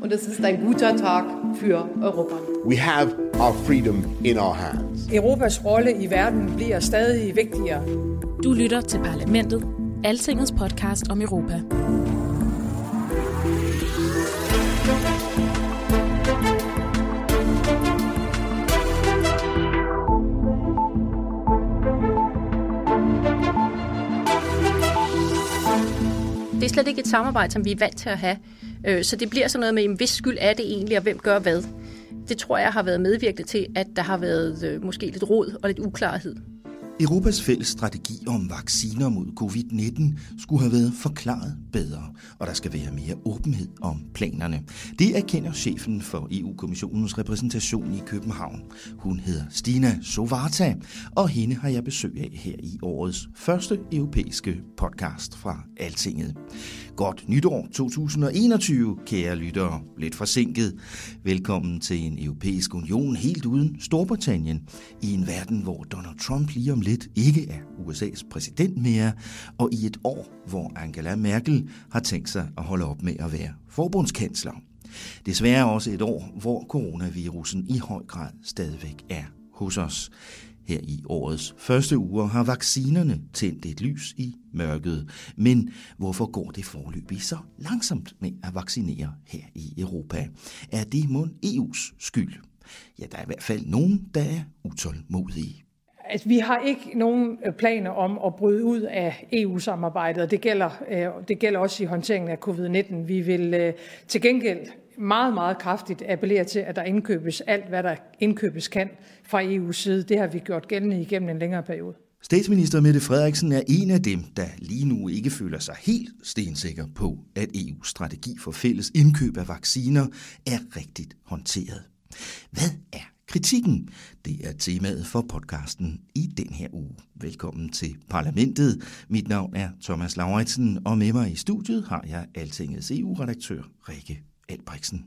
Und es ist ein guter Tag für Europa. We have our freedom in our hands. Europas rolle i verden bliver stadig vigtigere. Du lytter til Parlamentet, Altingets podcast om Europa. Det er slet ikke et samarbejde, som vi er vant til at have. Øh, Så det bliver sådan noget med, hvis skyld er det egentlig, og hvem gør hvad. Det tror jeg har været medvirkende til, at der har været øh, måske lidt rod og lidt uklarhed. Europas fælles strategi om vacciner mod covid-19 skulle have været forklaret bedre, og der skal være mere åbenhed om planerne. Det erkender chefen for EU-kommissionens repræsentation i København. Hun hedder Stina Sovarta, og hende har jeg besøg af her i årets første europæiske podcast fra Altinget. Godt nytår 2021, kære lyttere. Lidt forsinket. Velkommen til en europæisk union helt uden Storbritannien. I en verden, hvor Donald Trump lige om lidt ikke er USA's præsident mere, og i et år, hvor Angela Merkel har tænkt sig at holde op med at være forbundskansler. Desværre også et år, hvor coronavirusen i høj grad stadigvæk er hos os. Her i årets første uger har vaccinerne tændt et lys i mørket. Men hvorfor går det forløbig så langsomt med at vaccinere her i Europa? Er det mon EU's skyld? Ja, der er i hvert fald nogen, der er utålmodige. Altså, vi har ikke nogen øh, planer om at bryde ud af EU-samarbejdet, og det gælder, øh, det gælder også i håndteringen af covid-19. Vi vil øh, til gengæld meget, meget kraftigt appellere til, at der indkøbes alt, hvad der indkøbes kan fra EU's side. Det har vi gjort gældende igennem en længere periode. Statsminister Mette Frederiksen er en af dem, der lige nu ikke føler sig helt stensikker på, at EU's strategi for fælles indkøb af vacciner er rigtigt håndteret. Hvad er kritikken? Det er temaet for podcasten i den her uge. Velkommen til Parlamentet. Mit navn er Thomas Lauritsen, og med mig i studiet har jeg Altingets EU-redaktør Rikke Albrechtsen.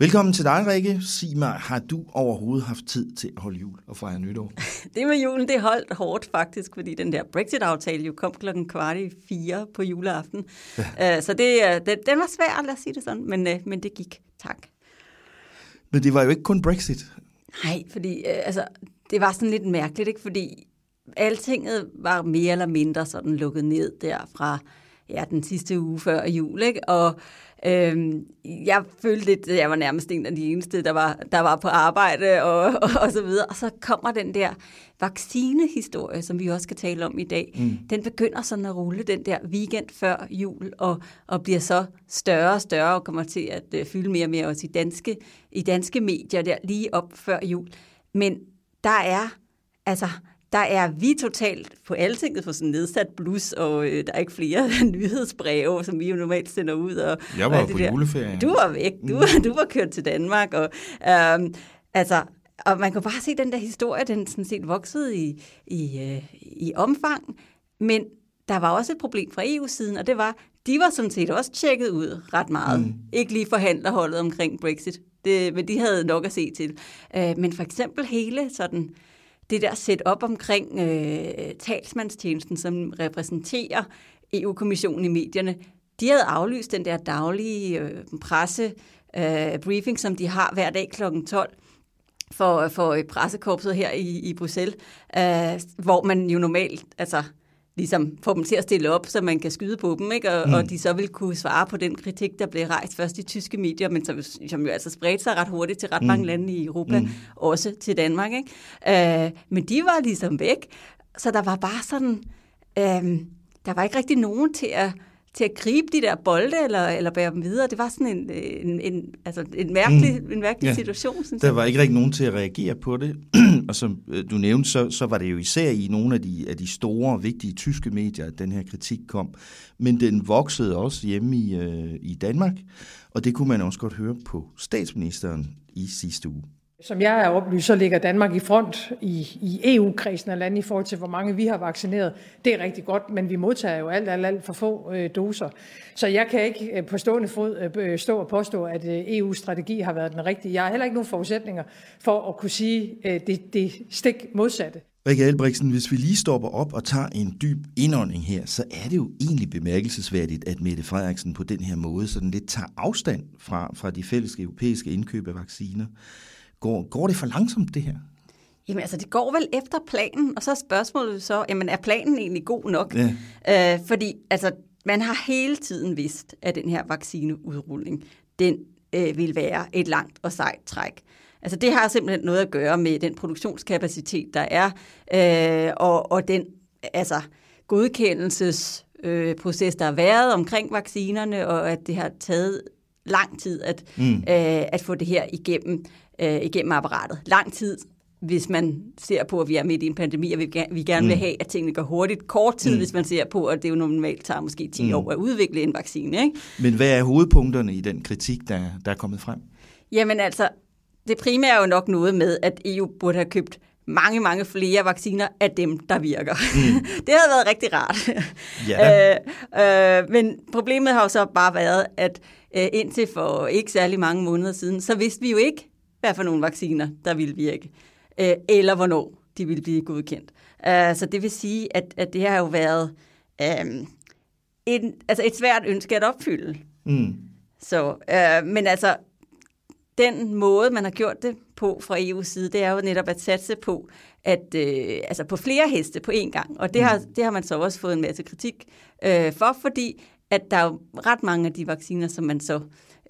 Velkommen til dig, Rikke. Sig mig, har du overhovedet haft tid til at holde jul og fejre nytår? Det med julen, det holdt hårdt faktisk, fordi den der Brexit-aftale jo kom klokken kvart i fire på juleaften. Ja. Så det, den, den var svær, lad os sige det sådan, men, øh, men det gik. Tak. Men det var jo ikke kun Brexit. Nej, fordi øh, altså, det var sådan lidt mærkeligt, ikke? fordi altinget var mere eller mindre sådan lukket ned der fra ja, den sidste uge før jul, ikke? og Øhm, jeg følte lidt, at jeg var nærmest en af de eneste, der var, der var på arbejde og, og, og så videre. Og så kommer den der vaccinehistorie, som vi også skal tale om i dag. Mm. Den begynder sådan at rulle den der weekend før jul og, og bliver så større og større og kommer til at uh, fylde mere og mere også i danske, i danske medier der lige op før jul. Men der er, altså der er vi totalt på altinget for sådan nedsat blus, og øh, der er ikke flere nyhedsbreve, som vi jo normalt sender ud. Og, jeg var og på juleferie. Du var væk, du, mm. du var kørt til Danmark. Og, øh, altså, og man kan bare se den der historie, den sådan set voksede i, i, øh, i omfang, men der var også et problem fra EU-siden, og det var, de var sådan set også tjekket ud ret meget. Mm. Ikke lige forhandlerholdet omkring Brexit, det, men de havde nok at se til. Øh, men for eksempel hele sådan det der setup op omkring øh, talsmandstjenesten, som repræsenterer EU-kommissionen i medierne, de havde aflyst den der daglige øh, presse øh, briefing, som de har hver dag kl. 12 for, for pressekorpset her i, i Bruxelles, øh, hvor man jo normalt, altså ligesom få dem til at stille op, så man kan skyde på dem, ikke? Og, mm. og de så vil kunne svare på den kritik, der blev rejst først i tyske medier, men som, som jo altså spredte sig ret hurtigt til ret mm. mange lande i Europa, mm. også til Danmark. Ikke? Øh, men de var ligesom væk, så der var bare sådan, øh, der var ikke rigtig nogen til at til at gribe de der bolde eller, eller bære dem videre. Det var sådan en, en, en, altså en mærkelig, mm. en mærkelig ja. situation. Synes der var ikke rigtig nogen til at reagere på det. og som øh, du nævnte, så, så var det jo især i nogle af de, af de store, vigtige tyske medier, at den her kritik kom. Men den voksede også hjemme i, øh, i Danmark, og det kunne man også godt høre på statsministeren i sidste uge. Som jeg er oplyst, så ligger Danmark i front i, i EU-kredsen af lande i forhold til, hvor mange vi har vaccineret. Det er rigtig godt, men vi modtager jo alt, alt, alt for få øh, doser. Så jeg kan ikke øh, på stående fod øh, stå og påstå, at øh, EU's strategi har været den rigtige. Jeg har heller ikke nogen forudsætninger for at kunne sige øh, det, det stik modsatte. Rikke Albrechtsen, hvis vi lige stopper op og tager en dyb indånding her, så er det jo egentlig bemærkelsesværdigt, at Mette Frederiksen på den her måde sådan lidt tager afstand fra, fra de fælles europæiske indkøb af vacciner. Går, går det for langsomt, det her? Jamen altså, det går vel efter planen, og så er spørgsmålet så, jamen er planen egentlig god nok? Ja. Øh, fordi altså, man har hele tiden vidst, at den her vaccineudrulling, den øh, vil være et langt og sejt træk. Altså det har simpelthen noget at gøre med den produktionskapacitet, der er, øh, og, og den altså, godkendelsesproces, øh, proces, der har været omkring vaccinerne, og at det har taget lang tid at, mm. øh, at få det her igennem øh, igennem apparatet. Lang tid, hvis man ser på, at vi er midt i en pandemi, og vi, vi gerne vil mm. have, at tingene går hurtigt. Kort tid, mm. hvis man ser på, at det jo normalt tager måske 10 mm. år at udvikle en vaccine. Ikke? Men hvad er hovedpunkterne i den kritik, der, der er kommet frem? Jamen altså, det primære er jo nok noget med, at EU burde have købt mange, mange flere vacciner af dem, der virker. Mm. det havde været rigtig rart. Ja. øh, øh, men problemet har jo så bare været, at indtil for ikke særlig mange måneder siden, så vidste vi jo ikke, hvad for nogle vacciner, der ville virke, øh, eller hvornår de ville blive godkendt. Uh, så det vil sige, at, at det har jo været um, en, altså et svært ønske at opfylde. Mm. Så, men altså, den måde, man har gjort det på fra EU's side, det er jo netop at satse på, at øh, altså på flere heste på én gang. Og det har, det har man så også fået en masse kritik øh, for, fordi at der er jo ret mange af de vacciner, som man så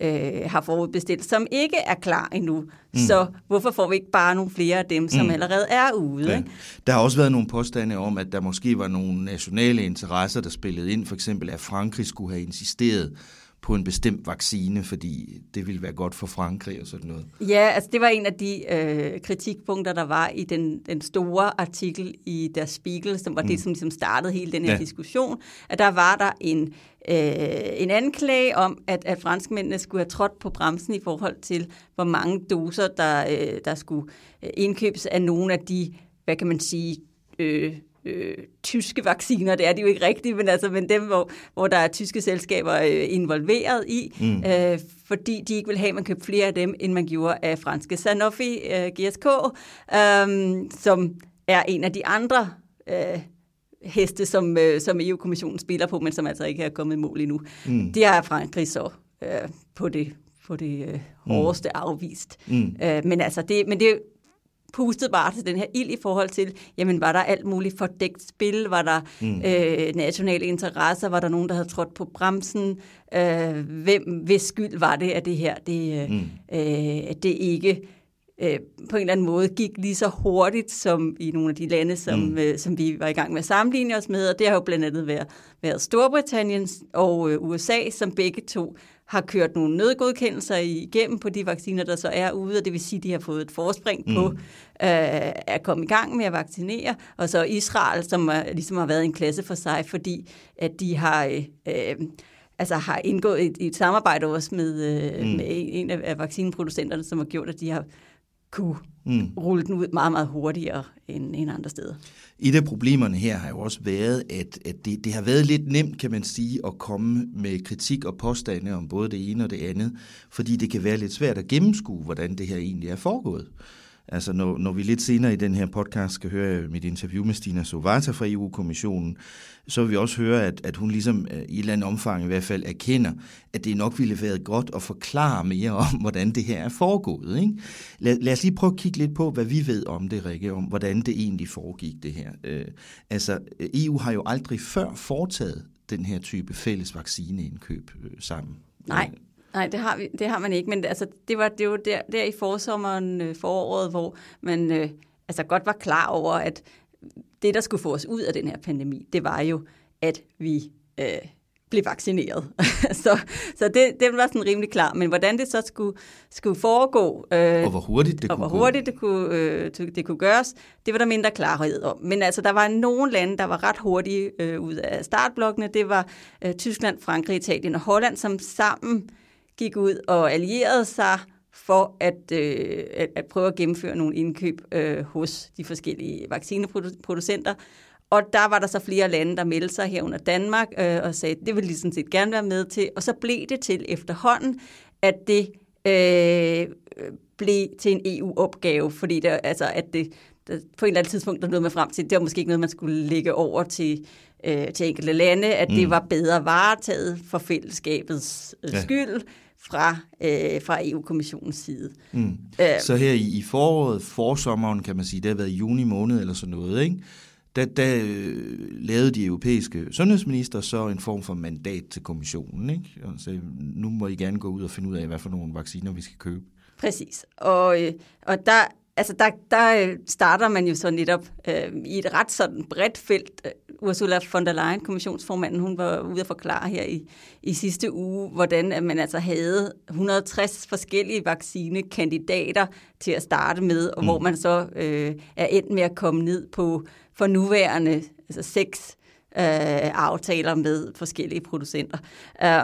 øh, har forudbestilt, som ikke er klar endnu. Mm. Så hvorfor får vi ikke bare nogle flere af dem, som mm. allerede er ude? Ja. Ikke? Der har også været nogle påstande om, at der måske var nogle nationale interesser, der spillede ind. For eksempel, at Frankrig skulle have insisteret på en bestemt vaccine, fordi det ville være godt for Frankrig og sådan noget. Ja, altså det var en af de øh, kritikpunkter, der var i den, den store artikel i Der Spiegel, som var mm. det, som ligesom startede hele den her ja. diskussion, at der var der en, øh, en anklage om, at, at franskmændene skulle have trådt på bremsen i forhold til, hvor mange doser, der, øh, der skulle øh, indkøbes af nogle af de, hvad kan man sige, øh, øh, tyske vacciner, det er de jo ikke rigtige, men, altså, men dem, hvor, hvor der er tyske selskaber øh, involveret i, mm. øh, fordi de ikke vil have, at man køber flere af dem, end man gjorde af franske Sanofi øh, GSK, øh, som er en af de andre øh, heste, som, øh, som EU-kommissionen spiller på, men som altså ikke er kommet i mål endnu. Mm. Det har Frankrig så øh, på det på det øh, mm. hårdeste mm. afvist. Mm. Øh, men altså det, men det, pustet bare til den her ild i forhold til, jamen var der alt muligt fordækt spil, var der mm. øh, nationale interesser, var der nogen, der havde trådt på bremsen, øh, hvem, hvis skyld var det, at det her, det, øh, mm. øh, det ikke øh, på en eller anden måde gik lige så hurtigt som i nogle af de lande, som, mm. øh, som vi var i gang med at sammenligne os med, og det har jo blandt andet været, været Storbritannien og øh, USA, som begge to har kørt nogle nødgodkendelser igennem på de vacciner, der så er ude, og det vil sige, at de har fået et forspring på mm. øh, at komme i gang med at vaccinere. Og så Israel, som er, ligesom har været en klasse for sig, fordi at de har... Øh, øh, altså har indgået et, et samarbejde også med, øh, mm. med en af, af vaccineproducenterne, som har gjort, at de har kunne mm. rulle den ud meget, meget hurtigere end, end andre steder. Et af problemerne her har jo også været, at, at det, det har været lidt nemt, kan man sige, at komme med kritik og påstande om både det ene og det andet, fordi det kan være lidt svært at gennemskue, hvordan det her egentlig er foregået. Altså når, når vi lidt senere i den her podcast skal høre mit interview med Stina Sovata fra EU-kommissionen, så vil vi også høre, at, at hun ligesom øh, i et eller andet omfang i hvert fald erkender, at det nok ville have været godt at forklare mere om, hvordan det her er foregået. Ikke? Lad, lad os lige prøve at kigge lidt på, hvad vi ved om det, Rikke, om hvordan det egentlig foregik det her. Øh, altså, EU har jo aldrig før foretaget den her type fælles vaccineindkøb øh, sammen. Nej, Nej, det har, vi, det har man ikke, men altså, det var det var der, der i forsommeren øh, foråret, hvor man øh, altså godt var klar over, at det, der skulle få os ud af den her pandemi, det var jo, at vi øh, blev vaccineret. så så det, det var sådan rimelig klar. Men hvordan det så skulle, skulle foregå, øh, og hvor hurtigt det og kunne hvor hurtigt det kunne, øh, det kunne gøres, det var der mindre klarhed om. Men altså, der var nogle lande, der var ret hurtige øh, ud af startblokkene. Det var øh, Tyskland, Frankrig, Italien og Holland, som sammen gik ud og allierede sig for at, øh, at, at prøve at gennemføre nogle indkøb øh, hos de forskellige vaccineproducenter. Og der var der så flere lande, der meldte sig her under Danmark øh, og sagde, at det ville de sådan set gerne være med til. Og så blev det til efterhånden, at det øh, blev til en EU-opgave, fordi der, altså, at det, der, på et eller andet tidspunkt der nåede man frem til, det var måske ikke noget, man skulle lægge over til, øh, til enkelte lande, at mm. det var bedre varetaget for fællesskabets øh, ja. skyld fra, øh, fra EU-kommissionens side. Mm. Øh, så her i, i foråret, forsommeren kan man sige, det har været i juni måned eller sådan noget, ikke? der, der øh, lavede de europæiske sundhedsminister så en form for mandat til kommissionen. Ikke? Og så nu må I gerne gå ud og finde ud af, hvad for nogle vacciner vi skal købe. Præcis. Og, øh, og der, altså der, der øh, starter man jo så netop øh, i et ret sådan bredt felt. Ursula von der Leyen, kommissionsformanden, hun var ude at forklare her i, i sidste uge, hvordan at man altså havde 160 forskellige vaccinekandidater til at starte med, og mm. hvor man så øh, er endt med at komme ned på for nuværende altså seks øh, aftaler med forskellige producenter.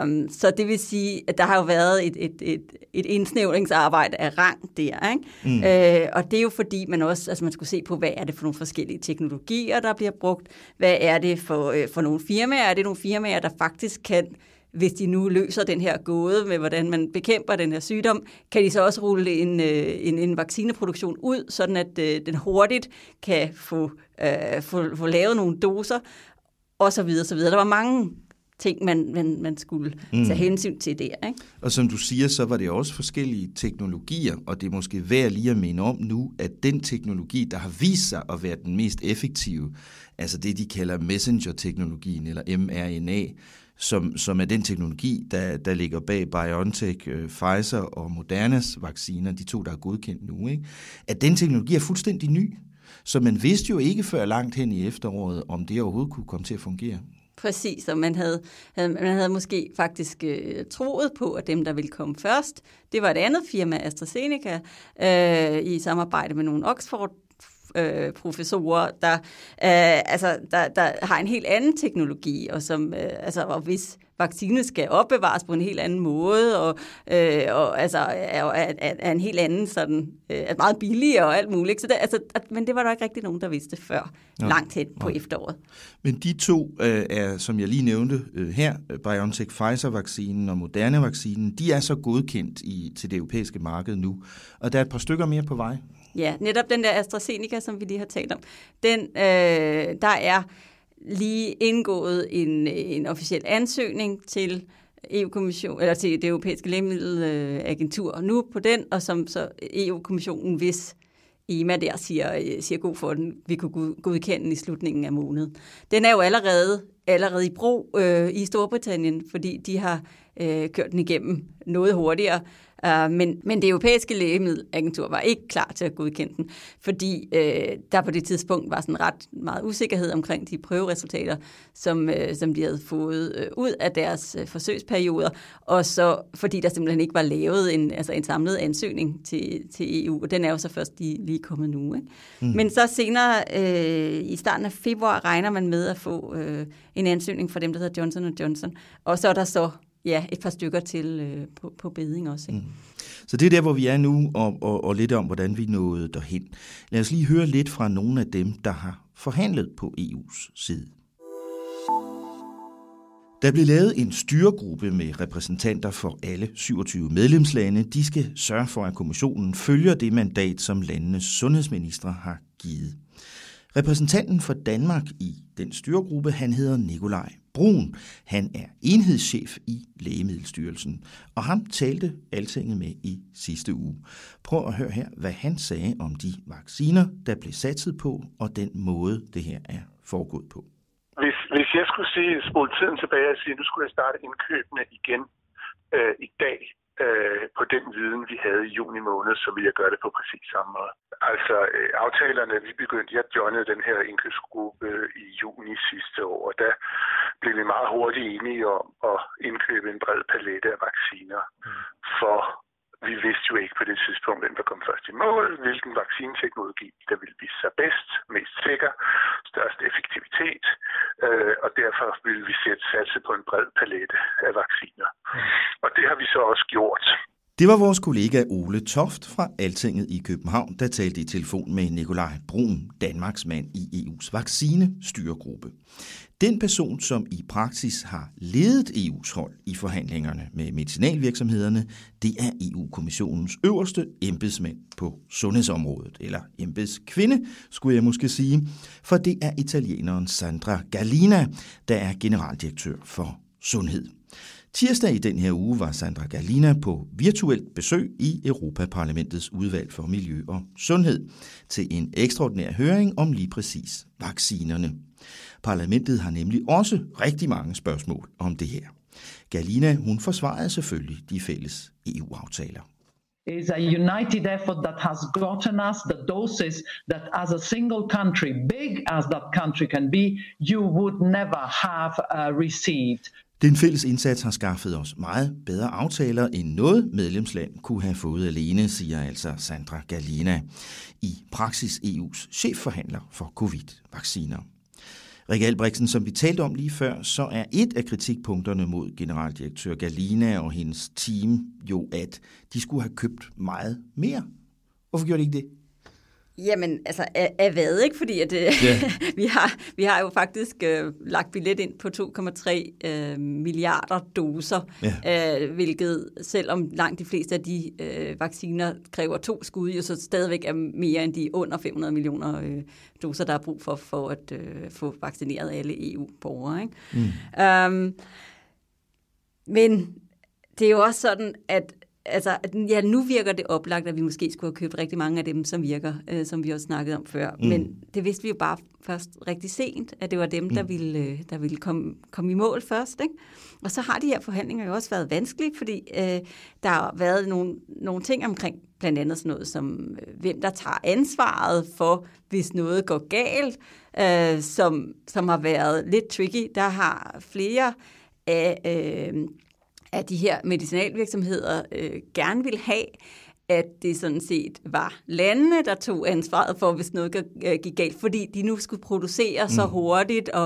Um, så det vil sige, at der har jo været et, et, et, et indsnævringsarbejde af rang der. Ikke? Mm. Øh, og det er jo fordi, man også altså man skulle se på, hvad er det for nogle forskellige teknologier, der bliver brugt? Hvad er det for, øh, for nogle firmaer? Er det nogle firmaer, der faktisk kan hvis de nu løser den her gåde med, hvordan man bekæmper den her sygdom, kan de så også rulle en, øh, en, en vaccineproduktion ud, sådan at øh, den hurtigt kan få, øh, få, få lavet nogle doser, og så videre, så videre. Der var mange ting, man, man, man skulle mm. tage hensyn til der. Ikke? Og som du siger, så var det også forskellige teknologier, og det er måske værd lige at minde om nu, at den teknologi, der har vist sig at være den mest effektive, altså det, de kalder messenger-teknologien, eller mRNA, som, som er den teknologi, der, der ligger bag BioNTech, øh, Pfizer og Modernas vacciner, de to, der er godkendt nu, ikke? at den teknologi er fuldstændig ny. Så man vidste jo ikke før langt hen i efteråret, om det overhovedet kunne komme til at fungere. Præcis, og man havde, havde, man havde måske faktisk øh, troet på, at dem, der ville komme først, det var et andet firma, AstraZeneca, øh, i samarbejde med nogle Oxford øh, professorer, der, øh, altså, der, der har en helt anden teknologi, og som, øh, altså, og hvis vaccine skal opbevares på en helt anden måde, og, øh, og altså, er, er, er en helt anden sådan, øh, er meget billigere og alt muligt. Så det, altså, at, men det var der ikke rigtig nogen, der vidste før, ja. langt hen på ja. efteråret. Men de to øh, er, som jeg lige nævnte øh, her, BioNTech-Pfizer-vaccinen og Moderna-vaccinen, de er så godkendt i, til det europæiske marked nu, og der er et par stykker mere på vej. Ja, netop den der AstraZeneca, som vi lige har talt om, den, øh, der er lige indgået en, øh, en officiel ansøgning til EU-kommission, eller til det europæiske lægemiddelagentur nu på den, og som så EU-kommissionen, hvis EMA der siger, øh, siger god for den, vi kunne godkende i slutningen af måneden. Den er jo allerede, allerede i brug øh, i Storbritannien, fordi de har øh, kørt den igennem noget hurtigere. Uh, men, men det europæiske lægemiddelagentur var ikke klar til at godkende den, fordi uh, der på det tidspunkt var sådan ret meget usikkerhed omkring de prøveresultater, som, uh, som de havde fået uh, ud af deres uh, forsøgsperioder, og så fordi der simpelthen ikke var lavet en, altså en samlet ansøgning til, til EU, og den er jo så først lige, lige kommet nu. Ikke? Mm. Men så senere uh, i starten af februar regner man med at få uh, en ansøgning fra dem, der hedder Johnson Johnson, og så er der så ja, et par stykker til øh, på, på beding også. Ikke? Mm. Så det er der, hvor vi er nu, og, og, og lidt om, hvordan vi nåede derhen. Lad os lige høre lidt fra nogle af dem, der har forhandlet på EU's side. Der blev lavet en styregruppe med repræsentanter for alle 27 medlemslande. De skal sørge for, at kommissionen følger det mandat, som landenes sundhedsministre har givet. Repræsentanten for Danmark i den styregruppe, han hedder Nikolaj Brun. Han er enhedschef i Lægemiddelstyrelsen, og ham talte altinget med i sidste uge. Prøv at høre her, hvad han sagde om de vacciner, der blev satset på, og den måde, det her er foregået på. Hvis, hvis jeg skulle sige, spole tiden tilbage og sige, at nu skulle jeg starte indkøbene igen øh, i dag, øh, på den viden, vi havde i juni måned, så ville jeg gøre det på præcis samme måde. Altså øh, aftalerne, vi begyndte, jeg joinede den her indkøbsgruppe i juni sidste år, og der blev vi meget hurtigt enige om at indkøbe en bred palette af vacciner for vi vidste jo ikke på det tidspunkt, hvem der kom først i mål, hvilken vaccineteknologi, der ville vise sig bedst, mest sikker, størst effektivitet, øh, og derfor ville vi sætte satse på en bred palette af vacciner. Og det har vi så også gjort. Det var vores kollega Ole Toft fra Altinget i København, der talte i telefon med Nikolaj Brun, Danmarks mand i EU's vaccinestyregruppe. Den person, som i praksis har ledet EU's hold i forhandlingerne med medicinalvirksomhederne, det er EU-kommissionens øverste embedsmænd på sundhedsområdet, eller embedskvinde, skulle jeg måske sige, for det er italieneren Sandra Galina, der er generaldirektør for sundhed. Tirsdag i den her uge var Sandra Galina på virtuelt besøg i Europaparlamentets udvalg for miljø og sundhed til en ekstraordinær høring om lige præcis vaccinerne. Parlamentet har nemlig også rigtig mange spørgsmål om det her. Galina, hun forsvarede selvfølgelig de fælles EU-aftaler. is a united effort that has gotten us the doses that as a single country, big as that country can be, you would never have uh, received. Den fælles indsats har skaffet os meget bedre aftaler, end noget medlemsland kunne have fået alene, siger altså Sandra Galina, i praksis EU's chefforhandler for covid-vacciner. Rikke Albrechtsen, som vi talte om lige før, så er et af kritikpunkterne mod generaldirektør Galina og hendes team jo, at de skulle have købt meget mere. Hvorfor gjorde de ikke det? Jamen, altså, af, af hvad, ikke? Fordi at, yeah. vi, har, vi har jo faktisk øh, lagt billet ind på 2,3 øh, milliarder doser, yeah. øh, hvilket selvom langt de fleste af de øh, vacciner kræver to skud, jo så stadigvæk er mere end de under 500 millioner øh, doser, der er brug for, for at øh, få vaccineret alle EU-borgere. Ikke? Mm. Øhm, men det er jo også sådan, at altså, ja, nu virker det oplagt, at vi måske skulle have købt rigtig mange af dem, som virker, øh, som vi også snakkede om før. Mm. Men det vidste vi jo bare først rigtig sent, at det var dem, der mm. ville, øh, der ville komme, komme i mål først. Ikke? Og så har de her forhandlinger jo også været vanskelige, fordi øh, der har været nogle, nogle ting omkring, blandt andet sådan noget som, øh, hvem der tager ansvaret for, hvis noget går galt, øh, som, som har været lidt tricky. Der har flere af... Øh, at de her medicinalvirksomheder øh, gerne vil have, at det sådan set var landene, der tog ansvaret for, hvis noget øh, gik galt, fordi de nu skulle producere mm. så hurtigt og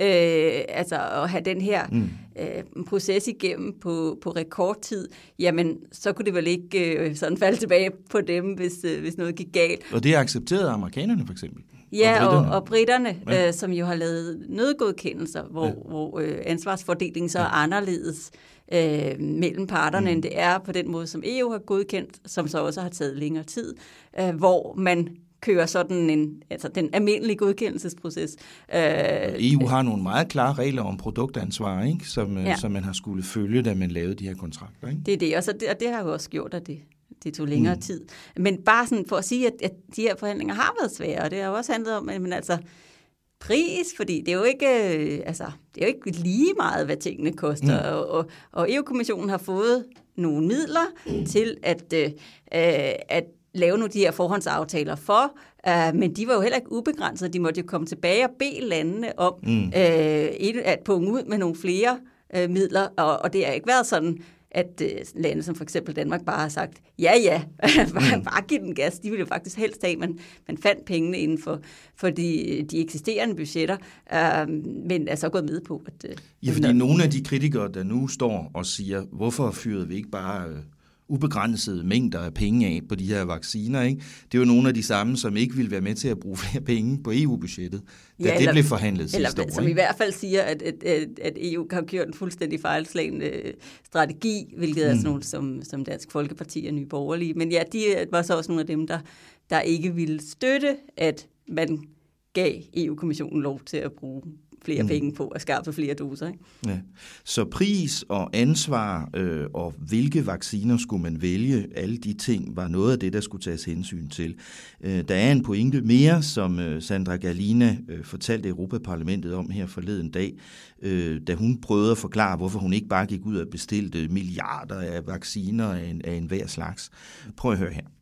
øh, altså at have den her mm. øh, proces igennem på, på rekordtid, jamen så kunne det vel ikke øh, sådan falde tilbage på dem, hvis, øh, hvis noget gik galt. Og det accepterede amerikanerne for eksempel? Ja, og, og, og britterne, ja. øh, som jo har lavet nødgodkendelser, hvor, ja. hvor øh, ansvarsfordelingen så ja. er anderledes øh, mellem parterne, mm. end det er på den måde, som EU har godkendt, som så også har taget længere tid, øh, hvor man kører sådan en, altså den almindelige godkendelsesproces. Øh, EU har nogle meget klare regler om produktansvar, ikke? Som, øh, ja. som man har skulle følge, da man lavede de her kontrakter. Ikke? Det er det, og, så det, og det har jo også gjort, at det, det tog længere mm. tid. Men bare sådan for at sige, at, at de her forhandlinger har været svære, og det har jo også handlet om, at men altså, pris, fordi det er jo ikke, øh, altså, det er jo ikke lige meget, hvad tingene koster. Mm. Og, og, og EU-kommissionen har fået nogle midler mm. til at, øh, at lave nogle af de her forhåndsaftaler for, uh, men de var jo heller ikke ubegrænsede. De måtte jo komme tilbage og bede landene om mm. uh, at punge ud med nogle flere uh, midler, og, og det har ikke været sådan, at øh, lande som for eksempel Danmark bare har sagt, ja ja, bare, mm. bare giv den gas. De ville jo faktisk helst have, man, man fandt pengene inden for, for de, de eksisterende budgetter, øh, men er så gået med på, at... Øh, ja, fordi nogle af de kritikere, der nu står og siger, hvorfor fyrede vi ikke bare... Ubegrænsede mængder af penge af på de her vacciner. Ikke? Det er jo nogle af de samme, som ikke vil være med til at bruge flere penge på EU-budgettet, da ja, eller, det blev forhandlet eller, sidste år. Som ikke? i hvert fald siger, at, at, at EU har kørt en fuldstændig fejlslagende øh, strategi, hvilket mm. er sådan nogle som, som Dansk Folkeparti og Nye Borgerlige. Men ja, de øh, var så også nogle af dem, der, der ikke ville støtte, at man gav EU-kommissionen lov til at bruge flere mm. penge på at skaffe flere doser. Ikke? Ja. Så pris og ansvar øh, og hvilke vacciner skulle man vælge, alle de ting var noget af det, der skulle tages hensyn til. Øh, der er en pointe mere, som øh, Sandra Galina øh, fortalte Europaparlamentet om her forleden dag, øh, da hun prøvede at forklare, hvorfor hun ikke bare gik ud og bestilte milliarder af vacciner af, en, af enhver slags. Prøv at høre her.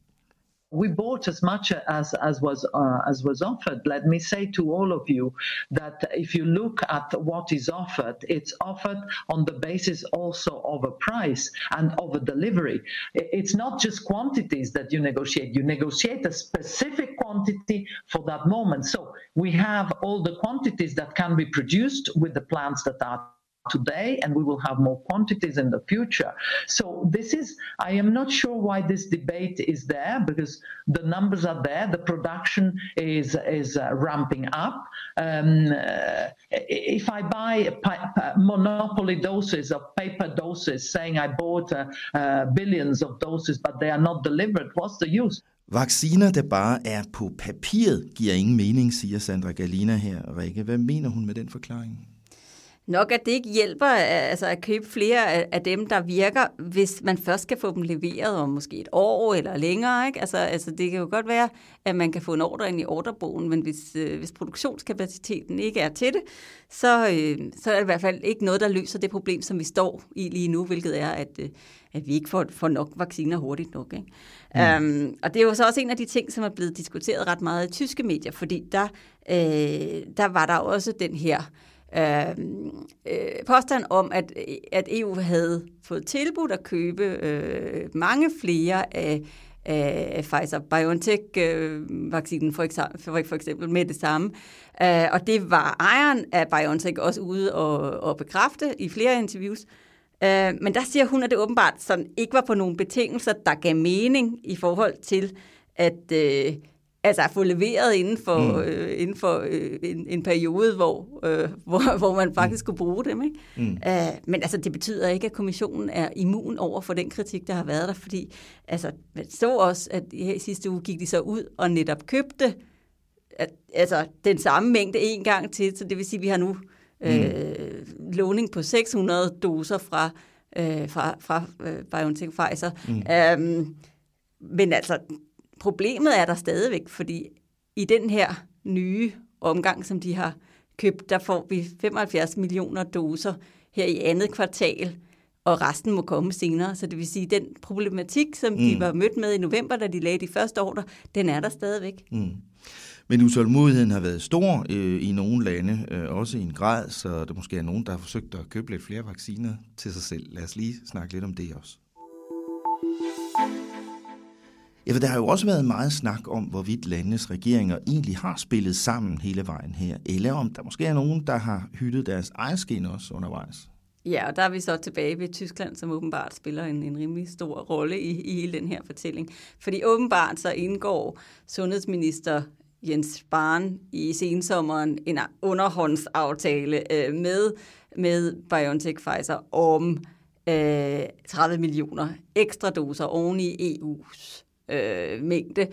We bought as much as as was uh, as was offered. Let me say to all of you that if you look at what is offered, it's offered on the basis also of a price and of a delivery. It's not just quantities that you negotiate. You negotiate a specific quantity for that moment. So we have all the quantities that can be produced with the plants that are today and we will have more quantities in the future so this is i am not sure why this debate is there because the numbers are there the production is is uh, ramping up um, uh, if i buy monopoly doses of paper doses saying i bought uh, uh, billions of doses but they are not delivered what's the use Vacciner, der bare er på papiret, giver ingen mening, siger Sandra Galina her. Rikke, hvad mener hun med den forklaring? Nok, at det ikke hjælper altså, at købe flere af, af dem, der virker, hvis man først skal få dem leveret om måske et år eller længere. Ikke? Altså, altså, det kan jo godt være, at man kan få en ordre ind i ordrebogen, men hvis, øh, hvis produktionskapaciteten ikke er til det, så, øh, så er det i hvert fald ikke noget, der løser det problem, som vi står i lige nu, hvilket er, at, øh, at vi ikke får, får nok vacciner hurtigt nok. Ikke? Mm. Um, og det er jo så også en af de ting, som er blevet diskuteret ret meget i tyske medier, fordi der, øh, der var der også den her Øhm, øh, påstand om, at, at EU havde fået tilbudt at købe øh, mange flere af, af Pfizer-BioNTech-vaccinen for, eksempel, for, for eksempel med det samme. Øh, og det var ejeren af BioNTech også ude og, og bekræfte i flere interviews. Øh, men der siger hun, at det åbenbart sådan ikke var på nogle betingelser, der gav mening i forhold til, at, øh, altså at få leveret inden for, mm. øh, inden for øh, en, en periode, hvor, øh, hvor, hvor man faktisk mm. kunne bruge dem. Ikke? Mm. Æh, men altså, det betyder ikke, at kommissionen er immun over for den kritik, der har været der, fordi altså, man så også, at her i sidste uge gik de så ud og netop købte at, altså, den samme mængde en gang til, så det vil sige, at vi har nu øh, mm. låning på 600 doser fra, øh, fra, fra øh, BioNTech Pfizer. Mm. Øhm, men altså, problemet er der stadigvæk, fordi i den her nye omgang, som de har købt, der får vi 75 millioner doser her i andet kvartal, og resten må komme senere. Så det vil sige, at den problematik, som mm. de var mødt med i november, da de lagde de første ordre, den er der stadigvæk. Mm. Men utålmodigheden har været stor øh, i nogle lande, øh, også i en grad, så der måske er nogen, der har forsøgt at købe lidt flere vacciner til sig selv. Lad os lige snakke lidt om det også. Ja, for der har jo også været meget snak om, hvorvidt landenes regeringer egentlig har spillet sammen hele vejen her, eller om der måske er nogen, der har hyttet deres ejerskin også undervejs. Ja, og der er vi så tilbage ved Tyskland, som åbenbart spiller en, en rimelig stor rolle i, i hele den her fortælling. Fordi åbenbart så indgår sundhedsminister Jens Spahn i sensommeren en underhåndsaftale øh, med, med BioNTech Pfizer om øh, 30 millioner ekstra doser oven i EU's øh, mængde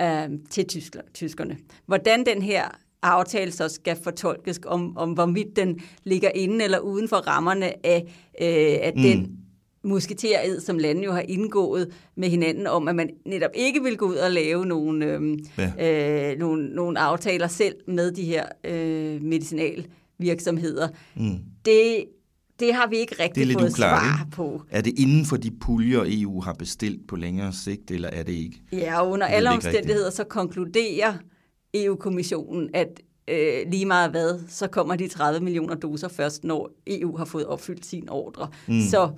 øh, til tyskler, tyskerne. Hvordan den her aftale så skal fortolkes, om, om hvorvidt den ligger inde eller uden for rammerne af, øh, af mm. den musketered, som landet jo har indgået med hinanden om, at man netop ikke vil gå ud og lave nogle, øh, ja. øh, nogle, nogle aftaler selv med de her øh, medicinalvirksomheder. Mm. Det det har vi ikke rigtig det er fået uklart, svar ikke? på. Er det inden for de puljer, EU har bestilt på længere sigt, eller er det ikke? Ja, og under alle omstændigheder, så konkluderer EU-kommissionen, at øh, lige meget hvad, så kommer de 30 millioner doser først, når EU har fået opfyldt sin ordre. Mm. Så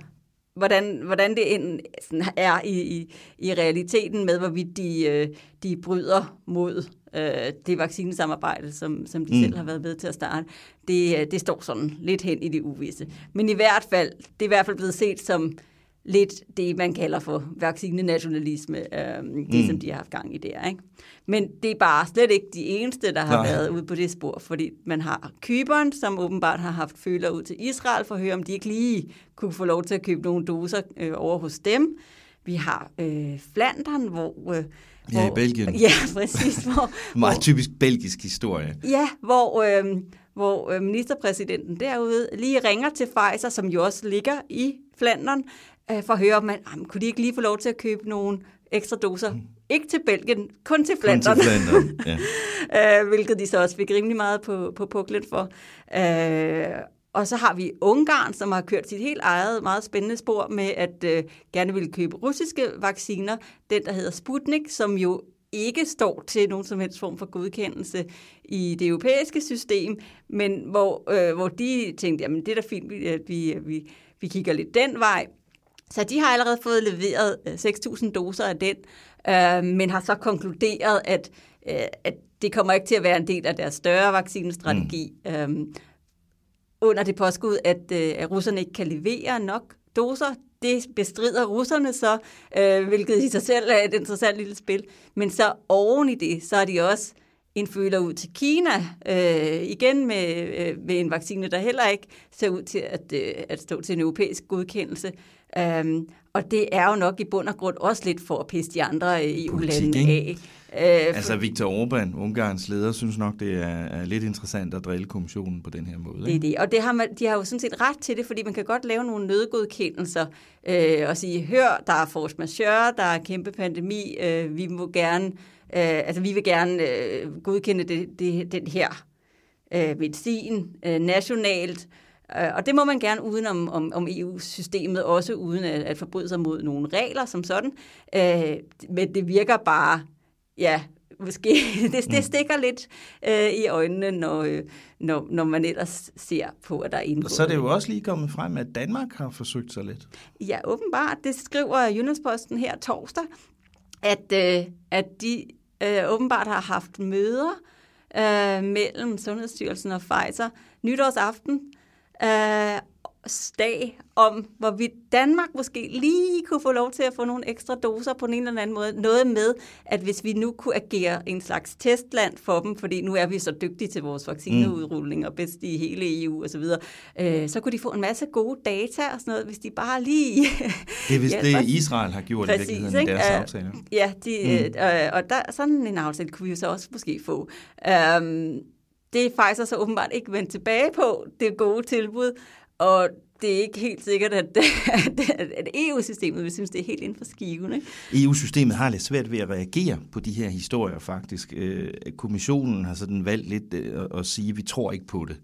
hvordan, hvordan det end sådan er i, i, i realiteten med, hvorvidt de, øh, de bryder mod øh, det vaccinesamarbejde, som, som de mm. selv har været med til at starte, det, øh, det står sådan lidt hen i det uvisse. Men i hvert fald, det er i hvert fald blevet set som lidt det, man kalder for vaccinenationalisme, øh, det mm. som de har haft gang i der. Ikke? Men det er bare slet ikke de eneste, der har Nej. været ude på det spor, fordi man har Kyberen, som åbenbart har haft føler ud til Israel for at høre, om de ikke lige kunne få lov til at købe nogle doser øh, over hos dem. Vi har øh, Flandern, hvor... Øh, Ja, hvor, i Belgien. Ja, præcis. Hvor, Meget typisk belgisk historie. Ja, hvor, øh, hvor ministerpræsidenten derude lige ringer til Pfizer, som jo også ligger i Flandern, øh, for at høre, om man, jamen, kunne de ikke lige få lov til at købe nogle ekstra doser? Mm. Ikke til Belgien, kun til Flandern. Kun til Flandern, ja. øh, hvilket de så også fik rimelig meget på, på puklen for. Øh, og så har vi Ungarn, som har kørt sit helt eget meget spændende spor med at øh, gerne vil købe russiske vacciner. Den, der hedder Sputnik, som jo ikke står til nogen som helst form for godkendelse i det europæiske system, men hvor, øh, hvor de tænkte, jamen det er da fint, at vi, vi, vi kigger lidt den vej. Så de har allerede fået leveret 6.000 doser af den, øh, men har så konkluderet, at, øh, at det kommer ikke til at være en del af deres større vaccinestrategi. Mm. Øh, under det påskud, at, øh, at russerne ikke kan levere nok doser. Det bestrider russerne så, øh, hvilket i sig selv er et interessant lille spil. Men så oven i det, så er de også en føler ud til Kina, øh, igen med, øh, med en vaccine, der heller ikke ser ud til at, øh, at stå til en europæisk godkendelse. Um, og det er jo nok i bund og grund også lidt for at pisse de andre EU-lande af. Øh, altså Viktor Orbán, Ungarns leder, synes nok, det er, er lidt interessant at drille kommissionen på den her måde. Det er det, og det har man, de har jo sådan set ret til det, fordi man kan godt lave nogle nødgodkendelser øh, og sige, hør, der er force majeure, der er kæmpe pandemi, øh, vi må gerne, øh, altså vi vil gerne øh, godkende det, det, den her øh, medicin øh, nationalt, Øh, og det må man gerne uden om, om, om EU-systemet, også uden at, at forbryde sig mod nogle regler som sådan. Øh, men det virker bare, ja, måske, det, det mm. stikker lidt øh, i øjnene, når, øh, når, når man ellers ser på, at der er indgået. Og så er det jo også lige kommet frem, at Danmark har forsøgt sig lidt. Ja, åbenbart. Det skriver Jyllandsposten her torsdag, at, øh, at de øh, åbenbart har haft møder øh, mellem Sundhedsstyrelsen og Pfizer nytårsaften, øh, dag om, hvorvidt Danmark måske lige kunne få lov til at få nogle ekstra doser på en eller anden måde. Noget med, at hvis vi nu kunne agere en slags testland for dem, fordi nu er vi så dygtige til vores vaccineudrulling og bedst i hele EU osv., så, øh, så kunne de få en masse gode data og sådan noget, hvis de bare lige... det er vist det, Israel har gjort Præcis, i virkeligheden i deres øh, aftaler. Ja, de, mm. øh, og der, sådan en aftale kunne vi jo så også måske få. Um, det er Pfizer så åbenbart ikke vendt tilbage på, det gode tilbud, og det er ikke helt sikkert, at, at EU-systemet vil synes, det er helt inden for skiven. Ikke? EU-systemet har lidt svært ved at reagere på de her historier, faktisk. Øh, kommissionen har sådan valgt lidt øh, at sige, at vi tror ikke på det.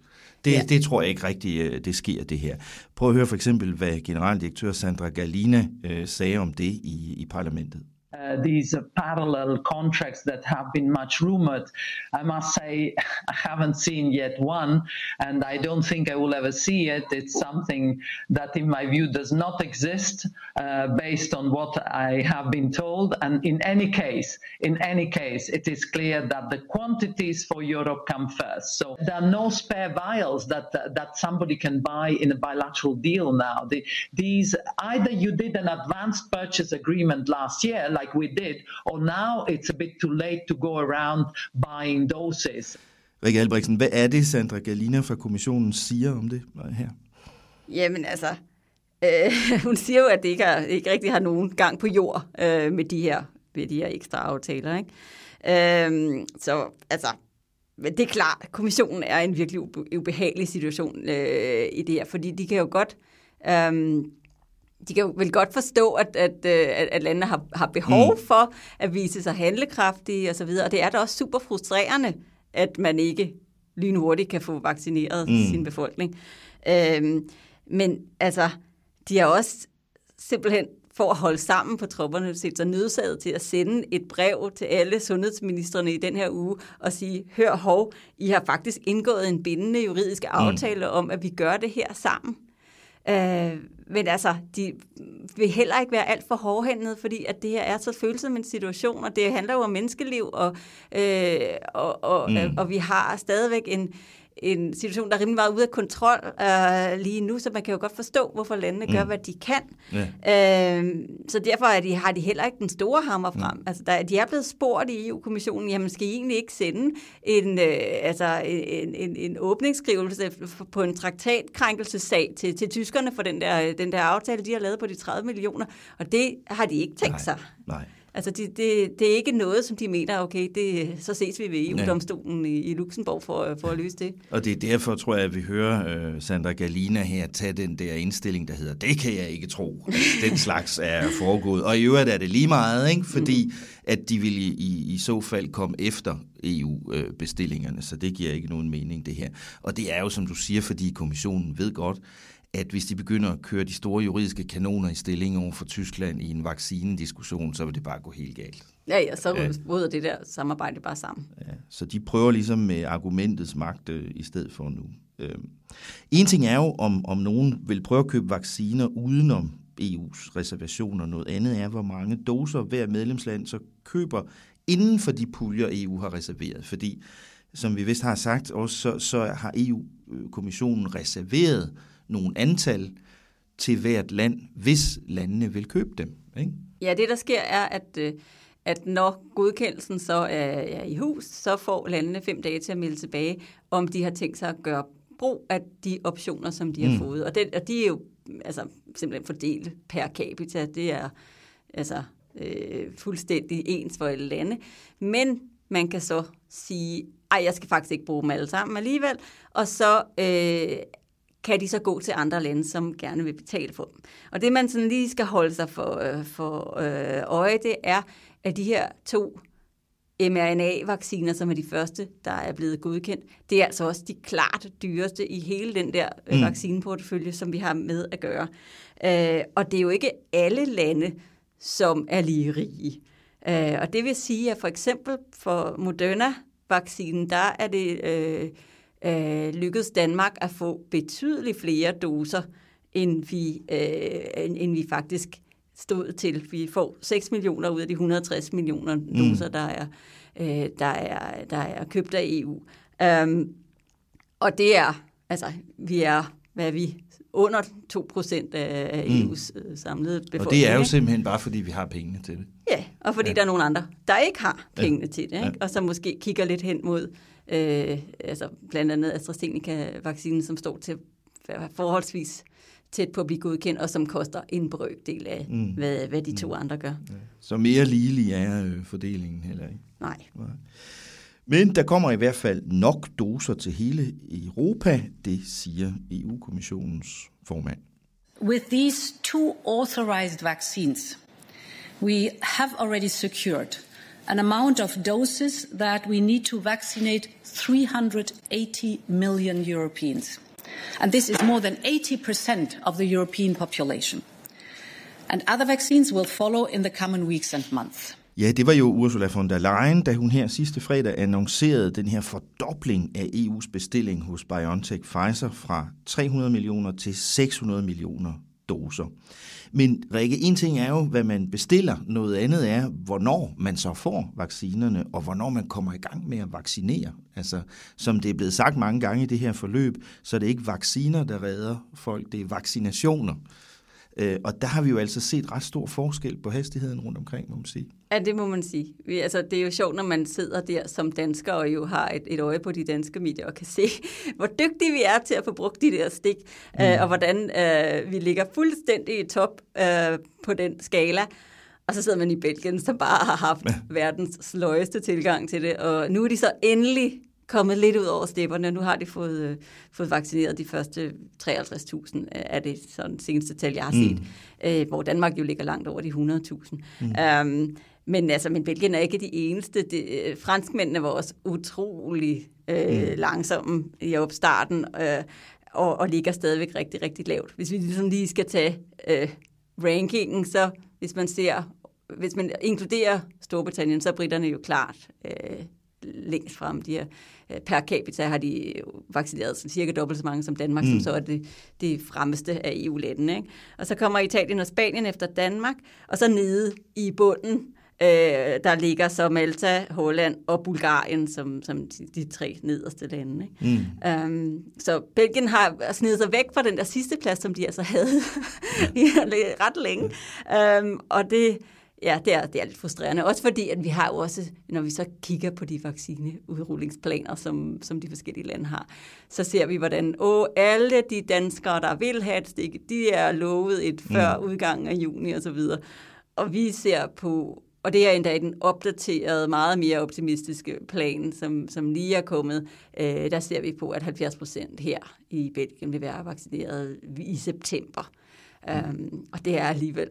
Det, ja. det tror jeg ikke rigtigt, øh, det sker, det her. Prøv at høre for eksempel, hvad generaldirektør Sandra Galina sagde om det i, i parlamentet. Uh, these uh, parallel contracts that have been much rumored. I must say, I haven't seen yet one, and I don't think I will ever see it. It's something that, in my view, does not exist uh, based on what I have been told. And in any case, in any case, it is clear that the quantities for Europe come first. So there are no spare vials that that somebody can buy in a bilateral deal now. The, these either you did an advanced purchase agreement last year, like like we did, or now it's a bit too late to go around buying doses. Rikke Albrechtsen, hvad er det, Sandra Galina fra kommissionen siger om det her? Jamen altså, øh, hun siger jo, at det ikke, er, ikke rigtig har nogen gang på jord øh, med, de her, med de her ekstra aftaler. Ikke? Øh, så altså, det er klart, at kommissionen er en virkelig ubehagelig situation øh, i det her, fordi de kan jo godt... Øh, de kan jo vel godt forstå, at, at, øh, at, at landene har, har behov mm. for at vise sig handlekraftige osv., og, og det er da også super frustrerende, at man ikke lynhurtigt kan få vaccineret mm. sin befolkning. Øhm, men altså, de har også simpelthen for at holde sammen på tropperne, set sig nødsaget til at sende et brev til alle sundhedsministerne i den her uge og sige, hør hov, I har faktisk indgået en bindende juridisk mm. aftale mm. om, at vi gør det her sammen. Øh, men altså, de vil heller ikke være alt for hårdhændede, fordi at det her er så følsom en situation, og det handler jo om menneskeliv, og, øh, og, og, mm. og vi har stadigvæk en, en situation, der er rimelig meget ude af kontrol øh, lige nu, så man kan jo godt forstå, hvorfor landene mm. gør, hvad de kan. Ja. Øh, så derfor er de, har de heller ikke den store hammer frem. Mm. Altså, der, de er blevet spurgt i EU-kommissionen, jamen skal I egentlig ikke sende en, øh, altså, en, en, en åbningsskrivelse på en traktatkrænkelsessag til, til tyskerne for den der, den der aftale, de har lavet på de 30 millioner, og det har de ikke tænkt Nej. sig. Nej. Altså, det, det, det er ikke noget, som de mener, okay, det, så ses vi ved EU-domstolen i, i Luxembourg for, for at løse det. Og det er derfor, tror jeg, at vi hører uh, Sandra Galina her tage den der indstilling, der hedder, det kan jeg ikke tro. den slags er foregået. Og i øvrigt er det lige meget, ikke? fordi mm. at de vil i, i, i så fald komme efter EU-bestillingerne, øh, så det giver ikke nogen mening, det her. Og det er jo, som du siger, fordi kommissionen ved godt, at hvis de begynder at køre de store juridiske kanoner i stilling over for Tyskland i en vaccinediskussion, så vil det bare gå helt galt. Ja, ja, så bryder det der samarbejde bare sammen. Ja, så de prøver ligesom med argumentets magt øh, i stedet for nu. Øh. En ting er jo, om, om nogen vil prøve at købe vacciner udenom EU's reservationer. Noget andet er, hvor mange doser hver medlemsland så køber inden for de puljer, EU har reserveret. Fordi, som vi vist har sagt, også, så, så har EU-kommissionen reserveret nogle antal til hvert land, hvis landene vil købe dem. Ikke? Ja, det der sker er, at, øh, at når godkendelsen så er, er i hus, så får landene fem dage til at melde tilbage, om de har tænkt sig at gøre brug af de optioner, som de har mm. fået. Og, det, og de er jo altså, simpelthen fordelt per capita. Det er altså øh, fuldstændig ens for alle lande. Men man kan så sige, ej, jeg skal faktisk ikke bruge dem alle sammen alligevel. Og så øh, kan de så gå til andre lande, som gerne vil betale for dem. Og det, man sådan lige skal holde sig for, øh, for øh, øje, det er, at de her to mRNA-vacciner, som er de første, der er blevet godkendt, det er altså også de klart dyreste i hele den der øh, mm. vaccineportefølje, som vi har med at gøre. Øh, og det er jo ikke alle lande, som er lige rige. Øh, og det vil sige, at for eksempel for Moderna-vaccinen, der er det... Øh, øh, lykkedes Danmark at få betydeligt flere doser, end vi, øh, end, end vi faktisk stod til. Vi får 6 millioner ud af de 160 millioner mm. doser, der, er, øh, der, er, der er købt af EU. Um, og det er, altså, vi er, hvad er vi, under 2 procent af EU's mm. Øh, samlede befolkning. Og det er jo simpelthen bare, fordi vi har pengene til det. Ja, og fordi ja. der er nogle andre, der ikke har pengene ja. til det, ikke? Ja. og så måske kigger lidt hen mod øh, altså blandt andet AstraZeneca-vaccinen, som står til forholdsvis tæt på at blive godkendt, og som koster en brøkdel af, mm. hvad, hvad de to mm. andre gør. Ja. Så mere ligelig er øh, fordelingen heller ikke? Nej. Nej. Men der kommer i hvert fald nok doser til hele Europa, det siger EU-kommissionens formand. With these two authorized vaccines, we have already secured an amount of doses that we need to vaccinate 380 million Europeans. And this is more than 80% of the European population. And other vaccines will follow in the coming weeks and months. Ja, det var jo Ursula von der Leyen, da hun her sidste fredag annoncerede den her fordobling af EU's bestilling hos BioNTech Pfizer fra 300 millioner til 600 millioner doser. Men Rikke, en ting er jo, hvad man bestiller. Noget andet er, hvornår man så får vaccinerne, og hvornår man kommer i gang med at vaccinere. Altså, som det er blevet sagt mange gange i det her forløb, så er det ikke vacciner, der redder folk, det er vaccinationer. Øh, og der har vi jo altså set ret stor forskel på hastigheden rundt omkring, må man sige. Ja, det må man sige. Vi, altså, det er jo sjovt, når man sidder der som dansker og jo har et, et øje på de danske medier og kan se, hvor dygtige vi er til at få brugt de der stik, mm. øh, og hvordan øh, vi ligger fuldstændig i top øh, på den skala. Og så sidder man i Belgien, som bare har haft ja. verdens sløjeste tilgang til det, og nu er de så endelig kommet lidt ud over stepperne. Nu har de fået, øh, fået vaccineret de første 53.000 øh, af det sådan seneste tal, jeg har set, mm. øh, hvor Danmark jo ligger langt over de 100.000. Mm. Um, men altså, men Belgien er ikke de eneste. De, øh, franskmændene var også utrolig øh, mm. langsomme i opstarten, øh, og, og ligger stadigvæk rigtig, rigtig lavt. Hvis vi ligesom lige skal tage øh, rankingen, så hvis man ser, hvis man inkluderer Storbritannien, så er britterne jo klart øh, længst frem. De her, øh, per capita har de vaccineret cirka dobbelt så mange som Danmark, mm. som så er det, det fremmeste af EU-landene. Ikke? Og så kommer Italien og Spanien efter Danmark, og så nede i bunden, øh, der ligger så Malta, Holland og Bulgarien som, som de, de tre nederste lande. Ikke? Mm. Um, så Belgien har snedet sig væk fra den der sidste plads, som de altså havde ret længe. Um, og det Ja, det er, det er lidt frustrerende. Også fordi, at vi har jo også, når vi så kigger på de vaccineudrullingsplaner, som, som de forskellige lande har, så ser vi, hvordan åh, alle de danskere, der vil have et stik, de er lovet et før mm. udgangen af juni og så videre. Og vi ser på og det er endda i den opdaterede, meget mere optimistiske plan, som, som lige er kommet. Øh, der ser vi på, at 70 procent her i Belgien vil være vaccineret i september. Mm. Um, og det er alligevel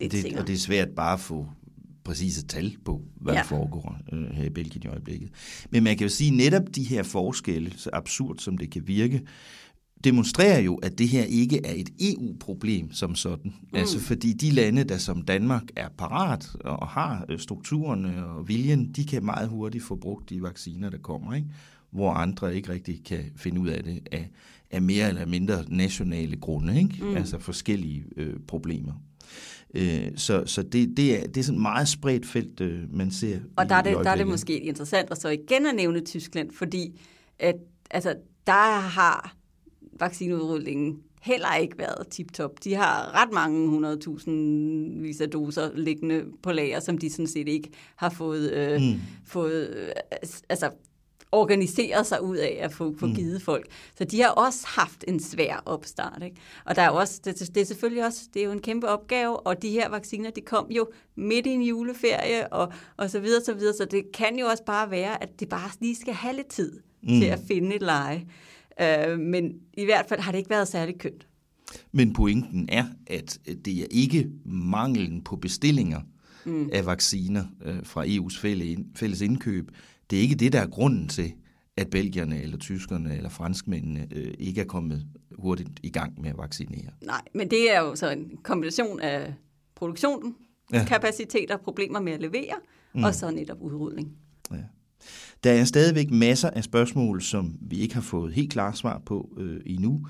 lidt det, Og det er svært bare at få præcise tal på, hvad ja. der foregår øh, her i Belgien i øjeblikket. Men man kan jo sige, netop de her forskelle, så absurd som det kan virke, demonstrerer jo, at det her ikke er et EU-problem som sådan. Mm. Altså fordi de lande, der som Danmark er parat og har øh, strukturerne og viljen, de kan meget hurtigt få brugt de vacciner, der kommer, ikke? hvor andre ikke rigtig kan finde ud af det af, af mere eller mindre nationale grunde, ikke? Mm. altså forskellige øh, problemer. Øh, så så det, det, er, det er sådan et meget spredt felt, øh, man ser Og der er, det, der er det måske interessant at så igen at nævne Tyskland, fordi at, altså, der har vaccineudrullingen heller ikke været tip-top. De har ret mange 100.000 vis af doser liggende på lager, som de sådan set ikke har fået, øh, mm. fået øh, altså, organiseret sig ud af at få, få mm. givet folk. Så de har også haft en svær opstart. Ikke? Og der er også, det, det er selvfølgelig også, det er jo en kæmpe opgave, og de her vacciner, de kom jo midt i en juleferie, og, og så videre, så videre. Så det kan jo også bare være, at det bare lige skal have lidt tid mm. til at finde et leje. Øh, men i hvert fald har det ikke været særlig kønt. Men pointen er, at det er ikke manglen på bestillinger mm. af vacciner øh, fra EU's fælles indkøb. Det er ikke det, der er grunden til, at belgierne eller tyskerne eller franskmændene øh, ikke er kommet hurtigt i gang med at vaccinere. Nej, men det er jo så en kombination af produktionen, ja. kapacitet og problemer med at levere, mm. og så netop udrulning. Ja. Der er stadigvæk masser af spørgsmål, som vi ikke har fået helt klart svar på øh, endnu.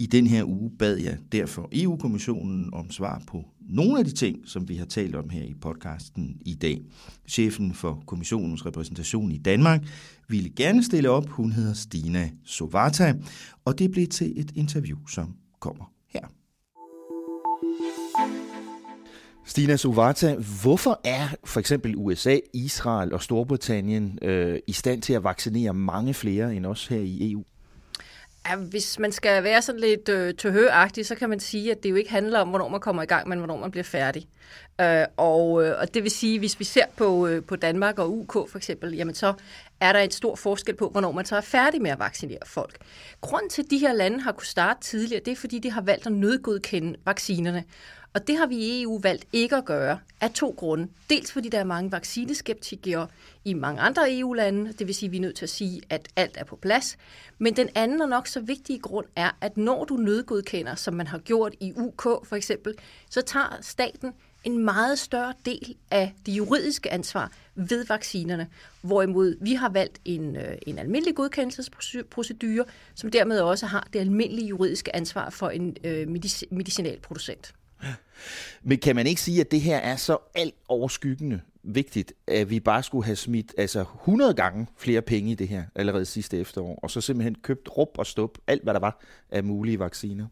I den her uge bad jeg derfor EU-kommissionen om svar på nogle af de ting, som vi har talt om her i podcasten i dag. Chefen for kommissionens repræsentation i Danmark ville gerne stille op. Hun hedder Stina Sovata, og det blev til et interview, som kommer her. Stina Sovata, hvorfor er for eksempel USA, Israel og Storbritannien øh, i stand til at vaccinere mange flere end os her i EU? Ja, hvis man skal være sådan lidt øh, tøhøagtig, så kan man sige, at det jo ikke handler om, hvornår man kommer i gang, men hvornår man bliver færdig. Øh, og, øh, og det vil sige, hvis vi ser på, øh, på Danmark og UK for eksempel, jamen så er der et stor forskel på, hvornår man så er færdig med at vaccinere folk. Grunden til, at de her lande har kunne starte tidligere, det er, fordi de har valgt at nødgodkende vaccinerne. Og det har vi i EU valgt ikke at gøre af to grunde. Dels fordi der er mange vaccineskeptikere i mange andre EU-lande, det vil sige, at vi er nødt til at sige, at alt er på plads. Men den anden og nok så vigtige grund er, at når du nødgodkender, som man har gjort i UK for eksempel, så tager staten en meget større del af det juridiske ansvar ved vaccinerne, hvorimod vi har valgt en, øh, en almindelig godkendelsesprocedure, som dermed også har det almindelige juridiske ansvar for en øh, medicinalproducent. Men kan man ikke sige, at det her er så alt overskyggende vigtigt, at vi bare skulle have smidt altså 100 gange flere penge i det her allerede sidste efterår, og så simpelthen købt rup og stop alt, hvad der var af mulige vacciner?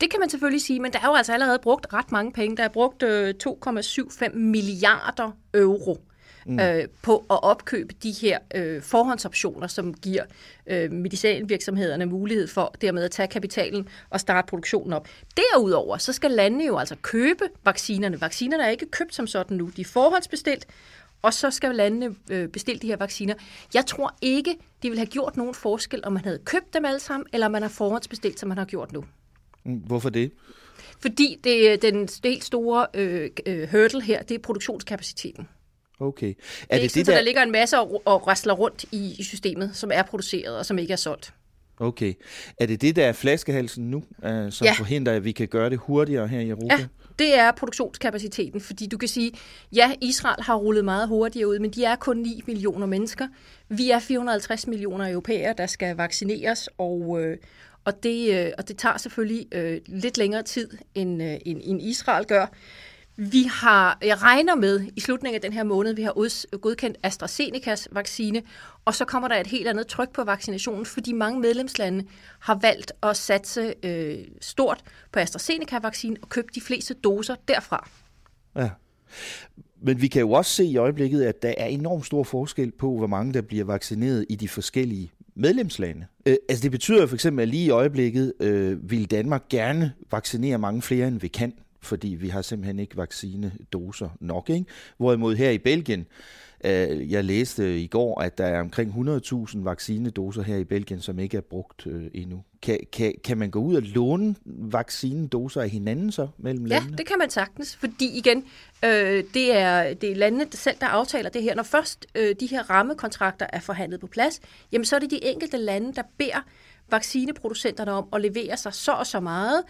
Det kan man selvfølgelig sige, men der er jo altså allerede brugt ret mange penge. Der er brugt øh, 2,75 milliarder euro mm. øh, på at opkøbe de her øh, forhåndsoptioner, som giver øh, medicinalvirksomhederne mulighed for dermed at tage kapitalen og starte produktionen op. Derudover så skal landene jo altså købe vaccinerne. Vaccinerne er ikke købt som sådan nu. De er forhåndsbestilt, og så skal landene øh, bestille de her vacciner. Jeg tror ikke, det vil have gjort nogen forskel, om man havde købt dem alle sammen, eller om man har forhåndsbestilt, som man har gjort nu. Mm, hvorfor det? Fordi det, den helt store øh, øh, hurdle her, det er produktionskapaciteten. Okay. Er det, er det ikke det, sådan, der... der ligger en masse og, og rasler rundt i, i systemet, som er produceret og som ikke er solgt. Okay. Er det det, der er flaskehalsen nu, uh, som ja. forhindrer, at vi kan gøre det hurtigere her i Europa? Ja, det er produktionskapaciteten, fordi du kan sige, ja, Israel har rullet meget hurtigere ud, men de er kun 9 millioner mennesker. Vi er 450 millioner europæere, der skal vaccineres, og, øh, og, det, øh, og det tager selvfølgelig øh, lidt længere tid, end, øh, end, end Israel gør. Vi har, jeg regner med i slutningen af den her måned, vi har godkendt AstraZenecas vaccine, og så kommer der et helt andet tryk på vaccinationen, fordi mange medlemslande har valgt at satse øh, stort på AstraZeneca-vaccinen og købe de fleste doser derfra. Ja. Men vi kan jo også se i øjeblikket, at der er enormt stor forskel på, hvor mange der bliver vaccineret i de forskellige medlemslande. Øh, altså det betyder for eksempel, at lige i øjeblikket øh, vil Danmark gerne vaccinere mange flere, end vi kan fordi vi har simpelthen ikke vaccinedoser nok. Ikke? Hvorimod her i Belgien, øh, jeg læste i går, at der er omkring 100.000 vaccinedoser her i Belgien, som ikke er brugt øh, endnu. Kan, kan, kan man gå ud og låne vaccinedoser af hinanden så mellem ja, landene? det kan man sagtens, fordi igen, øh, det, er, det er landene selv, der aftaler det her. Når først øh, de her rammekontrakter er forhandlet på plads, jamen så er det de enkelte lande, der beder vaccineproducenterne om at levere sig så og så meget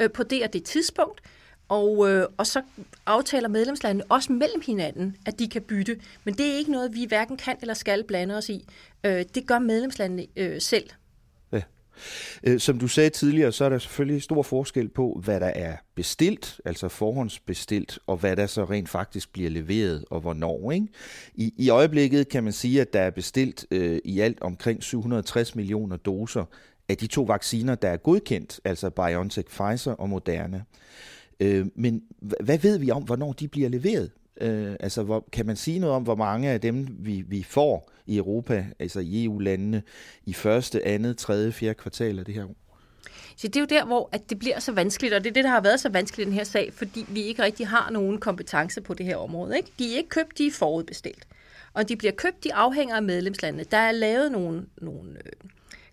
øh, på det og det tidspunkt, og, øh, og så aftaler medlemslandene også mellem hinanden, at de kan bytte. Men det er ikke noget, vi hverken kan eller skal blande os i. Øh, det gør medlemslandene øh, selv. Ja. Øh, som du sagde tidligere, så er der selvfølgelig stor forskel på, hvad der er bestilt, altså forhåndsbestilt, og hvad der så rent faktisk bliver leveret, og hvornår. Ikke? I, I øjeblikket kan man sige, at der er bestilt øh, i alt omkring 760 millioner doser af de to vacciner, der er godkendt, altså BioNTech, Pfizer og Moderna. Øh, men hvad ved vi om, hvornår de bliver leveret? Øh, altså, hvor, kan man sige noget om, hvor mange af dem, vi, vi får i Europa, altså i EU-landene, i første, andet, tredje, fjerde kvartal af det her år? Så det er jo der, hvor at det bliver så vanskeligt, og det er det, der har været så vanskeligt i den her sag, fordi vi ikke rigtig har nogen kompetence på det her område. Ikke? De er ikke købt, de er forudbestilt. Og de bliver købt, de afhænger af medlemslandene. Der er lavet nogle, nogle øh,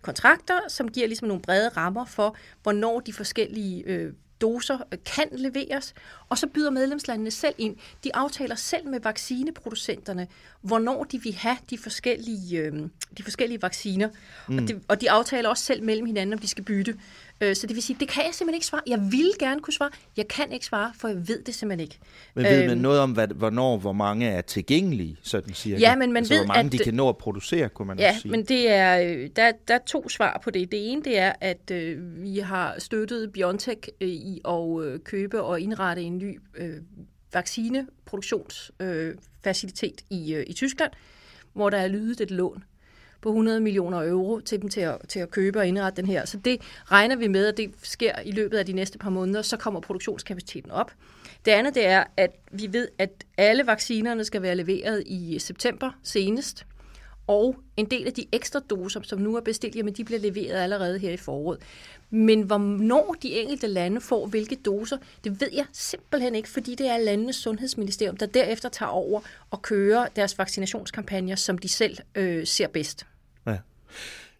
kontrakter, som giver ligesom nogle brede rammer for, hvornår de forskellige øh, doser kan leveres, og så byder medlemslandene selv ind. De aftaler selv med vaccineproducenterne, hvornår de vil have de forskellige, øh, de forskellige vacciner, mm. og, de, og de aftaler også selv mellem hinanden, om de skal bytte. Øh, så det vil sige, det kan jeg simpelthen ikke svare. Jeg vil gerne kunne svare. Jeg kan ikke svare, for jeg ved det simpelthen ikke. Men ved man øhm. noget om, hvad, hvornår, hvor mange er tilgængelige, sådan siger Ja, men man altså, ved, hvor mange at, de kan nå at producere, kunne man ja, sige. men det er, øh, der, der er to svar på det. Det ene, det er, at øh, vi har støttet BioNTech øh, i at øh, købe og indrette en ny øh, vaccineproduktionsfacilitet øh, i, øh, i Tyskland, hvor der er lydet et lån på 100 millioner euro til dem til at, til at købe og indrette den her. Så det regner vi med, at det sker i løbet af de næste par måneder, så kommer produktionskapaciteten op. Det andet det er, at vi ved, at alle vaccinerne skal være leveret i september senest, og en del af de ekstra doser, som nu er bestilt, jamen de bliver leveret allerede her i foråret. Men hvornår de enkelte lande får hvilke doser, det ved jeg simpelthen ikke, fordi det er landenes sundhedsministerium, der derefter tager over og kører deres vaccinationskampagner, som de selv øh, ser bedst. Ja.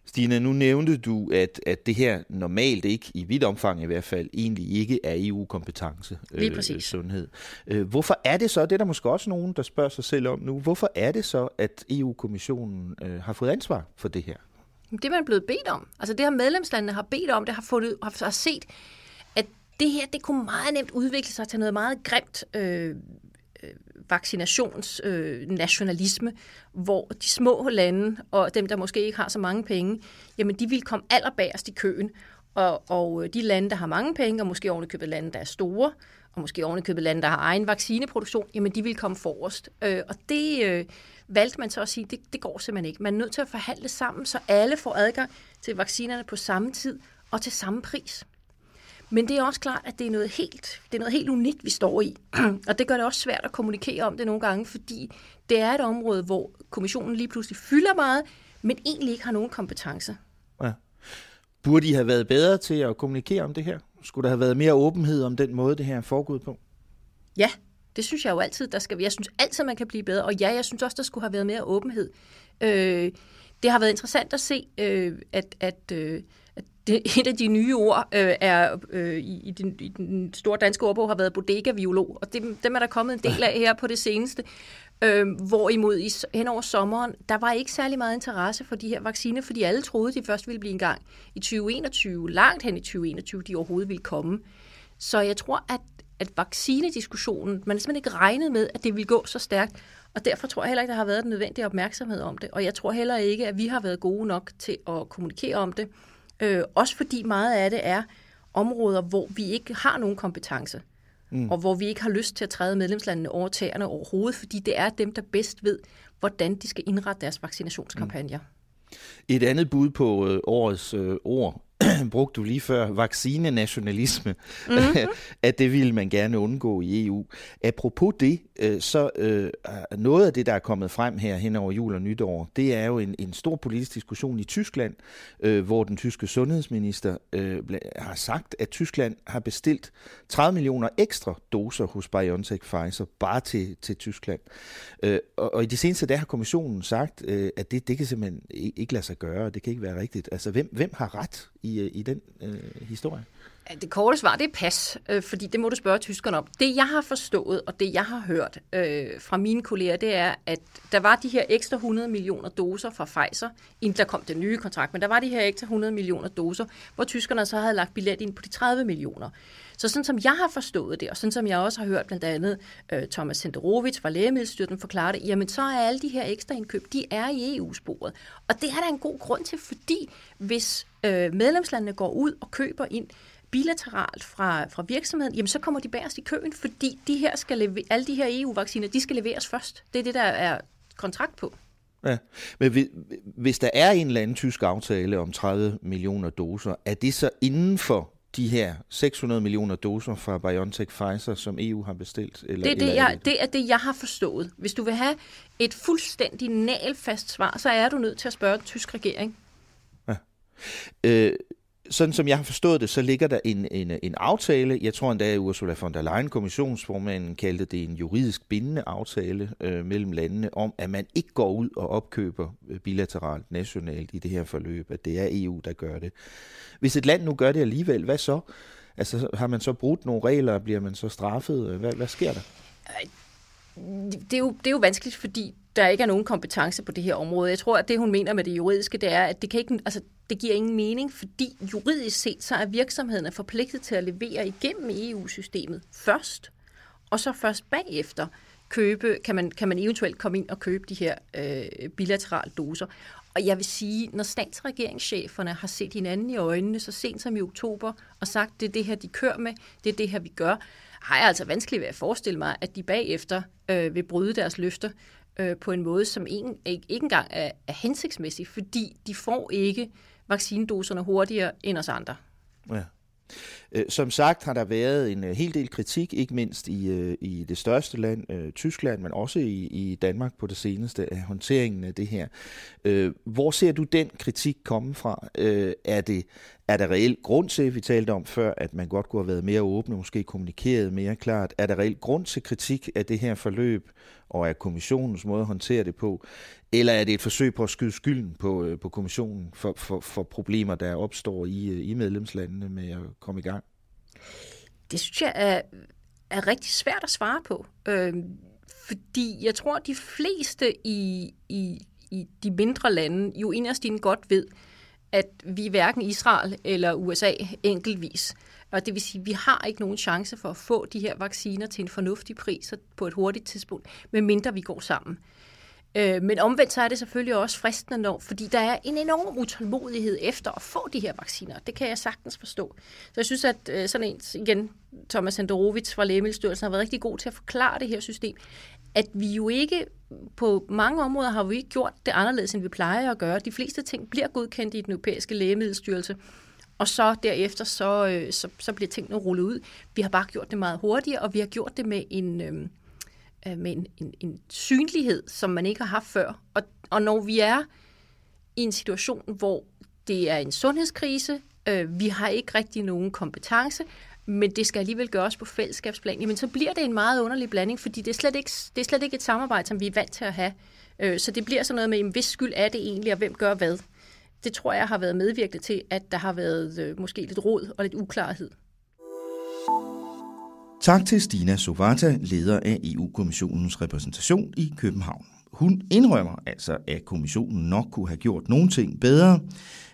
Stine, nu nævnte du, at, at det her normalt ikke, i vidt omfang i hvert fald, egentlig ikke er EU-kompetence. Lige præcis. Øh, sundhed. Øh, hvorfor er det så, det er der måske også nogen, der spørger sig selv om nu, hvorfor er det så, at EU-kommissionen øh, har fået ansvar for det her? Det er man blevet bedt om. Altså det har medlemslandene har bedt om, det har, fundet, har, har set, at det her, det kunne meget nemt udvikle sig til noget meget grimt øh, vaccinationsnationalisme, øh, øh hvor de små lande og dem, der måske ikke har så mange penge, jamen de vil komme allerbærst i køen. Og, og øh, de lande, der har mange penge, og måske ovenikøbet lande, der er store, og måske ovenikøbet lande, der har egen vaccineproduktion, jamen de vil komme forrest. Øh, og det øh, valgte man så at sige, det, det går simpelthen ikke. Man er nødt til at forhandle sammen, så alle får adgang til vaccinerne på samme tid og til samme pris. Men det er også klart, at det er noget helt, det er noget helt unikt, vi står i. og det gør det også svært at kommunikere om det nogle gange, fordi det er et område, hvor kommissionen lige pludselig fylder meget, men egentlig ikke har nogen kompetence. Ja. Burde I have været bedre til at kommunikere om det her? Skulle der have været mere åbenhed om den måde, det her er foregået på? Ja, det synes jeg jo altid, der skal Jeg synes altid, man kan blive bedre. Og ja, jeg synes også, der skulle have været mere åbenhed. Øh, det har været interessant at se, øh, at, at øh, det, et af de nye ord øh, er øh, i, i, den, i den store danske ordbog har været bodega-violog, og det, dem er der kommet en del af her på det seneste. Øh, hvorimod i, hen over sommeren, der var ikke særlig meget interesse for de her vacciner, fordi alle troede, de først ville blive en gang i 2021, langt hen i 2021, de overhovedet ville komme. Så jeg tror, at, at vaccinediskussionen, man har simpelthen ikke regnet med, at det ville gå så stærkt, og derfor tror jeg heller ikke, der har været den nødvendige opmærksomhed om det. Og jeg tror heller ikke, at vi har været gode nok til at kommunikere om det. Øh, også fordi meget af det er områder, hvor vi ikke har nogen kompetence. Mm. Og hvor vi ikke har lyst til at træde medlemslandene over tæerne overhovedet, fordi det er dem, der bedst ved, hvordan de skal indrette deres vaccinationskampagner. Mm. Et andet bud på øh, årets øh, ord brugte du lige før, vaccinenationalisme, mm-hmm. at det ville man gerne undgå i EU. Apropos det, øh, så øh, noget af det, der er kommet frem her hen over jul og nytår, det er jo en, en stor politisk diskussion i Tyskland, øh, hvor den tyske sundhedsminister øh, har sagt, at Tyskland har bestilt 30 millioner ekstra doser hos BioNTech Pfizer bare til, til Tyskland. Øh, og, og i de seneste dage har kommissionen sagt, øh, at det, det kan simpelthen ikke lade sig gøre, det kan ikke være rigtigt. Altså, hvem, hvem har ret i, øh, i den øh, historie? Det korte svar, det er pas, øh, fordi det må du spørge tyskerne om. Det, jeg har forstået, og det, jeg har hørt øh, fra mine kolleger, det er, at der var de her ekstra 100 millioner doser fra Pfizer, inden der kom den nye kontrakt, men der var de her ekstra 100 millioner doser, hvor tyskerne så havde lagt billet ind på de 30 millioner. Så sådan som jeg har forstået det, og sådan som jeg også har hørt blandt andet øh, Thomas Senderovic fra Lægemiddelstyrelsen forklare det, jamen så er alle de her ekstra indkøb, de er i EU-sporet. Og det er der en god grund til, fordi hvis øh, medlemslandene går ud og køber ind bilateralt fra, fra virksomheden, jamen så kommer de bagerst i køen, fordi de her skal leve, alle de her EU-vacciner, de skal leveres først. Det er det, der er kontrakt på. Ja, men hvis der er en eller anden tysk aftale om 30 millioner doser, er det så inden for de her 600 millioner doser fra BioNTech Pfizer, som EU har bestilt? Eller, det, er det, jeg, det er det, jeg har forstået. Hvis du vil have et fuldstændig nalfast svar, så er du nødt til at spørge den tyske regering. Ja. Øh, sådan som jeg har forstået det, så ligger der en, en, en aftale. Jeg tror endda, at Ursula von der Leyen, kommissionsformanden, kaldte det en juridisk bindende aftale øh, mellem landene om, at man ikke går ud og opkøber øh, bilateralt nationalt i det her forløb, at det er EU, der gør det. Hvis et land nu gør det alligevel, hvad så? Altså, har man så brudt nogle regler, bliver man så straffet? Øh, hvad, hvad sker der? Det er, jo, det er jo vanskeligt, fordi der ikke er nogen kompetence på det her område. Jeg tror, at det, hun mener med det juridiske, det er, at det, kan ikke, altså, det giver ingen mening, fordi juridisk set, så er virksomhederne forpligtet til at levere igennem EU-systemet først, og så først bagefter købe, kan man, kan man eventuelt komme ind og købe de her øh, bilaterale doser. Og jeg vil sige, når statsregeringscheferne har set hinanden i øjnene så sent som i oktober og sagt, det er det her, de kører med, det er det her, vi gør, har jeg altså vanskeligt ved at forestille mig, at de bagefter øh, vil bryde deres løfter øh, på en måde, som ikke, ikke, engang er, er hensigtsmæssig, fordi de får ikke vaccinedoserne hurtigere end os andre. Ja. Øh, som sagt har der været en øh, hel del kritik, ikke mindst i, øh, i det største land, Tyskland, men også i, i Danmark på det seneste, af håndteringen af det her. Hvor ser du den kritik komme fra? Er, det, er der reelt grund til, vi talte om før, at man godt kunne have været mere åbne, måske kommunikeret mere klart? Er der reelt grund til kritik af det her forløb, og af kommissionens måde at håndtere det på? Eller er det et forsøg på at skyde skylden på, øh, på kommissionen for, for, for problemer, der opstår i, øh, i medlemslandene med at komme i gang? Det synes jeg er, er rigtig svært at svare på. Øh, fordi jeg tror, at de fleste i, i, i de mindre lande jo inderst inden godt ved, at vi er hverken Israel eller USA enkeltvis. Og det vil sige, at vi har ikke nogen chance for at få de her vacciner til en fornuftig pris på et hurtigt tidspunkt, medmindre vi går sammen. Øh, men omvendt så er det selvfølgelig også fristende, når, fordi der er en enorm utålmodighed efter at få de her vacciner. Det kan jeg sagtens forstå. Så jeg synes, at øh, sådan en, igen, Thomas Andorovic fra Lægemiddelstyrelsen har været rigtig god til at forklare det her system, at vi jo ikke på mange områder har vi ikke gjort det anderledes, end vi plejer at gøre. De fleste ting bliver godkendt i den europæiske lægemiddelstyrelse, og så derefter så, øh, så, så bliver tingene rullet ud. Vi har bare gjort det meget hurtigere, og vi har gjort det med en, øh, øh, med en, en, en synlighed, som man ikke har haft før. Og, og når vi er i en situation, hvor det er en sundhedskrise, øh, vi har ikke rigtig nogen kompetence, men det skal alligevel gøres på fællesskabsplan, jamen så bliver det en meget underlig blanding, fordi det er slet ikke, det er slet ikke et samarbejde, som vi er vant til at have. Øh, så det bliver sådan noget med, jamen, hvis skyld er det egentlig, og hvem gør hvad. Det tror jeg har været medvirkende til, at der har været øh, måske lidt råd og lidt uklarhed. Tak til Stina Sovata, leder af EU-kommissionens repræsentation i København. Hun indrømmer altså, at kommissionen nok kunne have gjort nogle ting bedre,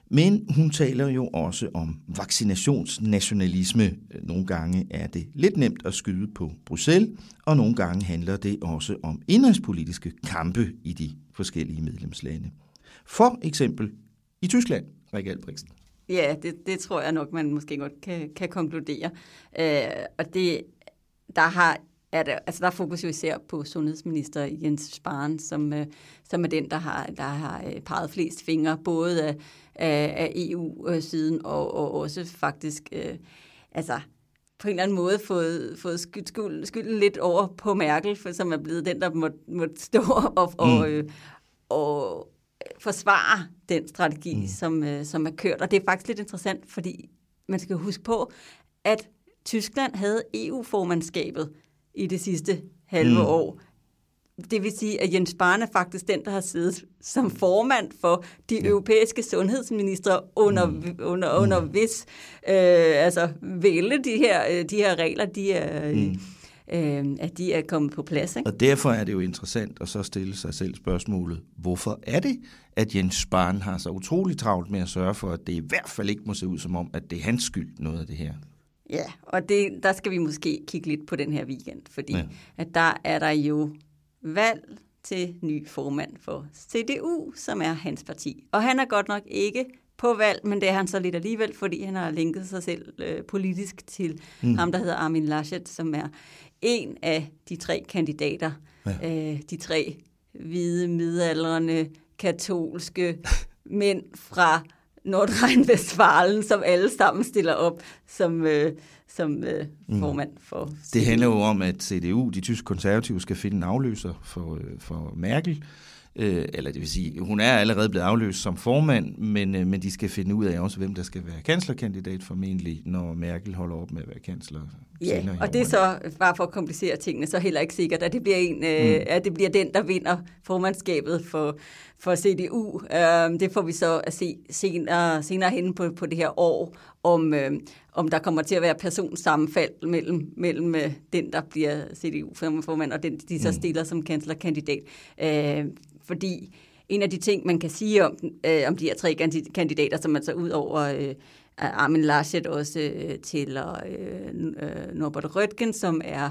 men hun taler jo også om vaccinationsnationalisme. Nogle gange er det lidt nemt at skyde på Bruxelles, og nogle gange handler det også om indrigspolitiske kampe i de forskellige medlemslande. For eksempel i Tyskland, Rikke Albrechtsen. Ja, det, det tror jeg nok, man måske godt kan, kan konkludere. Øh, og det, der har er der, altså der er fokus jo især på sundhedsminister Jens Spahn, som, øh, som er den, der har, der har øh, peget flest fingre, både af, af, EU-siden og, og også faktisk øh, altså på en eller anden måde fået, fået skyld, skyld, skylden lidt over på Merkel, for, som er blevet den, der må, må stå og, og, mm. øh, og forsvare den strategi, mm. som, øh, som er kørt. Og det er faktisk lidt interessant, fordi man skal huske på, at Tyskland havde EU-formandskabet i det sidste halve mm. år. Det vil sige, at Jens Spahn er faktisk den, der har siddet som formand for de ja. europæiske sundhedsministre under, mm. under, under mm. hvis øh, altså vælge de her, øh, de her regler, de er, mm. Øh, at de er kommet på plads. Ikke? Og derfor er det jo interessant at så stille sig selv spørgsmålet, hvorfor er det, at Jens Spahn har så utrolig travlt med at sørge for, at det i hvert fald ikke må se ud som om, at det er hans skyld, noget af det her? Ja, og det, der skal vi måske kigge lidt på den her weekend, fordi ja. at der er der jo valg til ny formand for CDU, som er hans parti. Og han er godt nok ikke på valg, men det er han så lidt alligevel, fordi han har linket sig selv øh, politisk til mm. ham, der hedder Armin Laschet, som er en af de tre kandidater. Ja. Øh, de tre hvide, midaldrende, katolske mænd fra Nordrhein-Westfalen, som alle sammen stiller op som, øh, som øh, mm. formand for CDU. Det handler jo om, at CDU, de tyske konservative, skal finde en afløser for, øh, for Merkel. Øh, eller det vil sige, hun er allerede blevet afløst som formand, men, øh, men de skal finde ud af også, hvem der skal være kanslerkandidat formentlig, når Merkel holder op med at være kansler. Ja, og det er så, bare for at komplicere tingene, så heller ikke sikkert, at det bliver, en, øh, mm. at det bliver den, der vinder formandskabet for, for CDU. Øh, det får vi så at se senere, senere hen på, på det her år, om, øh, om der kommer til at være personsammenfald mellem, mellem øh, den, der bliver CDU-formand, og den, de så mm. stiller som kanslerkandidat. Øh, fordi en af de ting, man kan sige om, øh, om de her tre kandidater, som man så ud over øh, Armin Laschet også øh, til øh, øh, Norbert Röttgen, som er,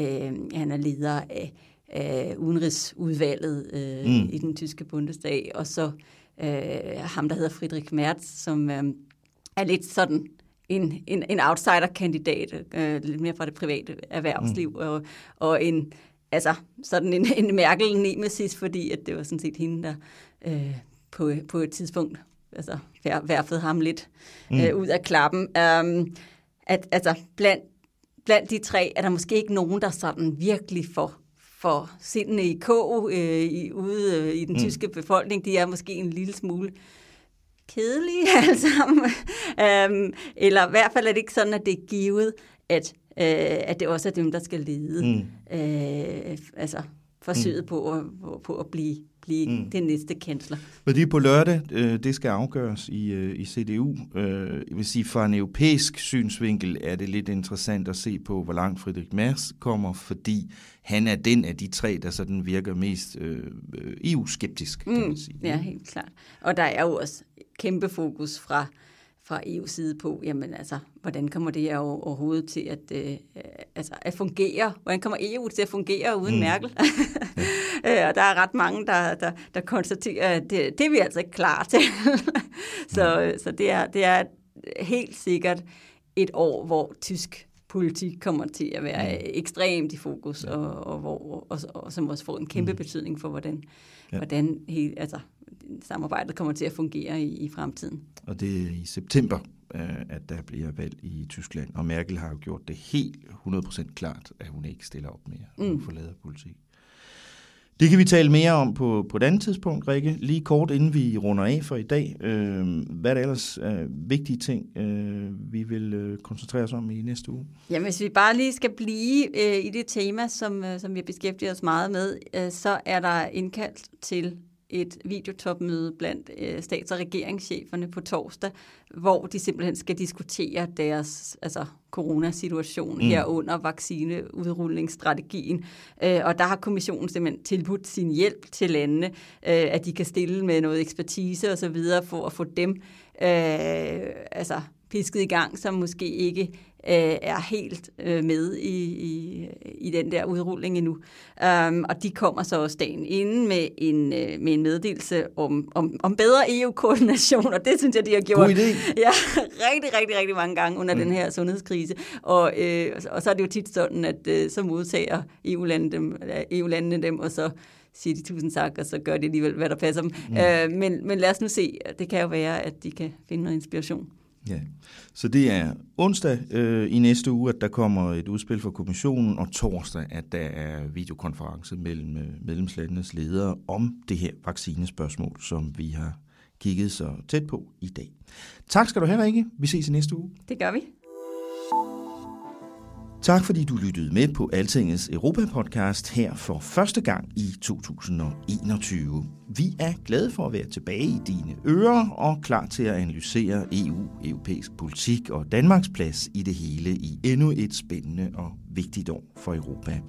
øh, han er leder af, af udenrigsudvalget øh, mm. i den tyske bundesdag, og så øh, ham, der hedder Friedrich Merz, som øh, er lidt sådan en, en, en outsider-kandidat, øh, lidt mere fra det private erhvervsliv, mm. og, og en altså sådan en, en Merkel-nemesis, fordi at det var sådan set hende, der øh, på, på et tidspunkt altså, værfede ham lidt mm. øh, ud af klappen. Um, at, altså, blandt, blandt de tre er der måske ikke nogen, der sådan virkelig får for sindene i kog øh, i, ude øh, i den mm. tyske befolkning. De er måske en lille smule kedelige alle sammen. um, eller i hvert fald er det ikke sådan, at det er givet, at øh, at det også er dem, der skal lede mm. øh, altså forsøget mm. på, at, på, på at blive, blive mm. den næste kansler. Er på lørdag, øh, det skal afgøres i, øh, i CDU. Øh, jeg vil sige, fra en europæisk synsvinkel er det lidt interessant at se på, hvor langt Friedrich Merz kommer, fordi han er den af de tre, der sådan virker mest øh, EU-skeptisk, kan mm. man sige. Ja, helt klart. Og der er jo også kæmpe fokus fra fra EU's side på, jamen altså, hvordan kommer det overhovedet til at, øh, altså, at fungere? Hvordan kommer EU til at fungere uden mm. Merkel? Øh, og der er ret mange, der, der, der konstaterer, at det, det er vi altså ikke klar til. så så det, er, det er helt sikkert et år, hvor tysk politik kommer til at være mm. ekstremt i fokus, og, og, hvor, og, og som også får en kæmpe mm. betydning for, hvordan, ja. hvordan hele, altså, samarbejdet kommer til at fungere i, i fremtiden. Og det er i september, øh, at der bliver valg i Tyskland, og Merkel har jo gjort det helt 100% klart, at hun ikke stiller op mere mm. forlader politik. Det kan vi tale mere om på, på et andet tidspunkt, Rikke. Lige kort inden vi runder af for i dag. Øh, hvad er der ellers øh, vigtige ting, øh, vi vil øh, koncentrere os om i næste uge? Jamen, hvis vi bare lige skal blive øh, i det tema, som, øh, som vi beskæftiger os meget med, øh, så er der indkaldt til et videotopmøde blandt øh, stats- og regeringscheferne på torsdag, hvor de simpelthen skal diskutere deres altså, coronasituation mm. herunder vaccineudrullingsstrategien. Øh, og der har kommissionen simpelthen tilbudt sin hjælp til landene, øh, at de kan stille med noget ekspertise osv. for at få dem øh, altså pisket i gang, som måske ikke øh, er helt øh, med i, i, i den der udrulling endnu. Um, og de kommer så også dagen inden med en, øh, med en meddelelse om, om, om bedre EU-koordination, og det synes jeg, de har gjort God idé. ja, rigtig, rigtig, rigtig mange gange under mm. den her sundhedskrise. Og, øh, og så er det jo tit sådan, at øh, så modtager EU-landene dem, EU-landene dem, og så siger de tusind tak, og så gør de alligevel, hvad der passer dem. Mm. Øh, men, men lad os nu se. Det kan jo være, at de kan finde noget inspiration. Ja, så det er onsdag øh, i næste uge, at der kommer et udspil fra kommissionen, og torsdag, at der er videokonference mellem øh, medlemslandenes ledere om det her vaccinespørgsmål, som vi har kigget så tæt på i dag. Tak skal du have, Rikke. Vi ses i næste uge. Det gør vi. Tak fordi du lyttede med på Altingets Europa-podcast her for første gang i 2021. Vi er glade for at være tilbage i dine ører og klar til at analysere EU, europæisk politik og Danmarks plads i det hele i endnu et spændende og vigtigt år for Europa.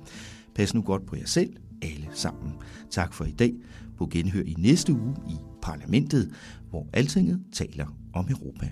Pas nu godt på jer selv, alle sammen. Tak for i dag. På genhør i næste uge i Parlamentet, hvor Altinget taler om Europa.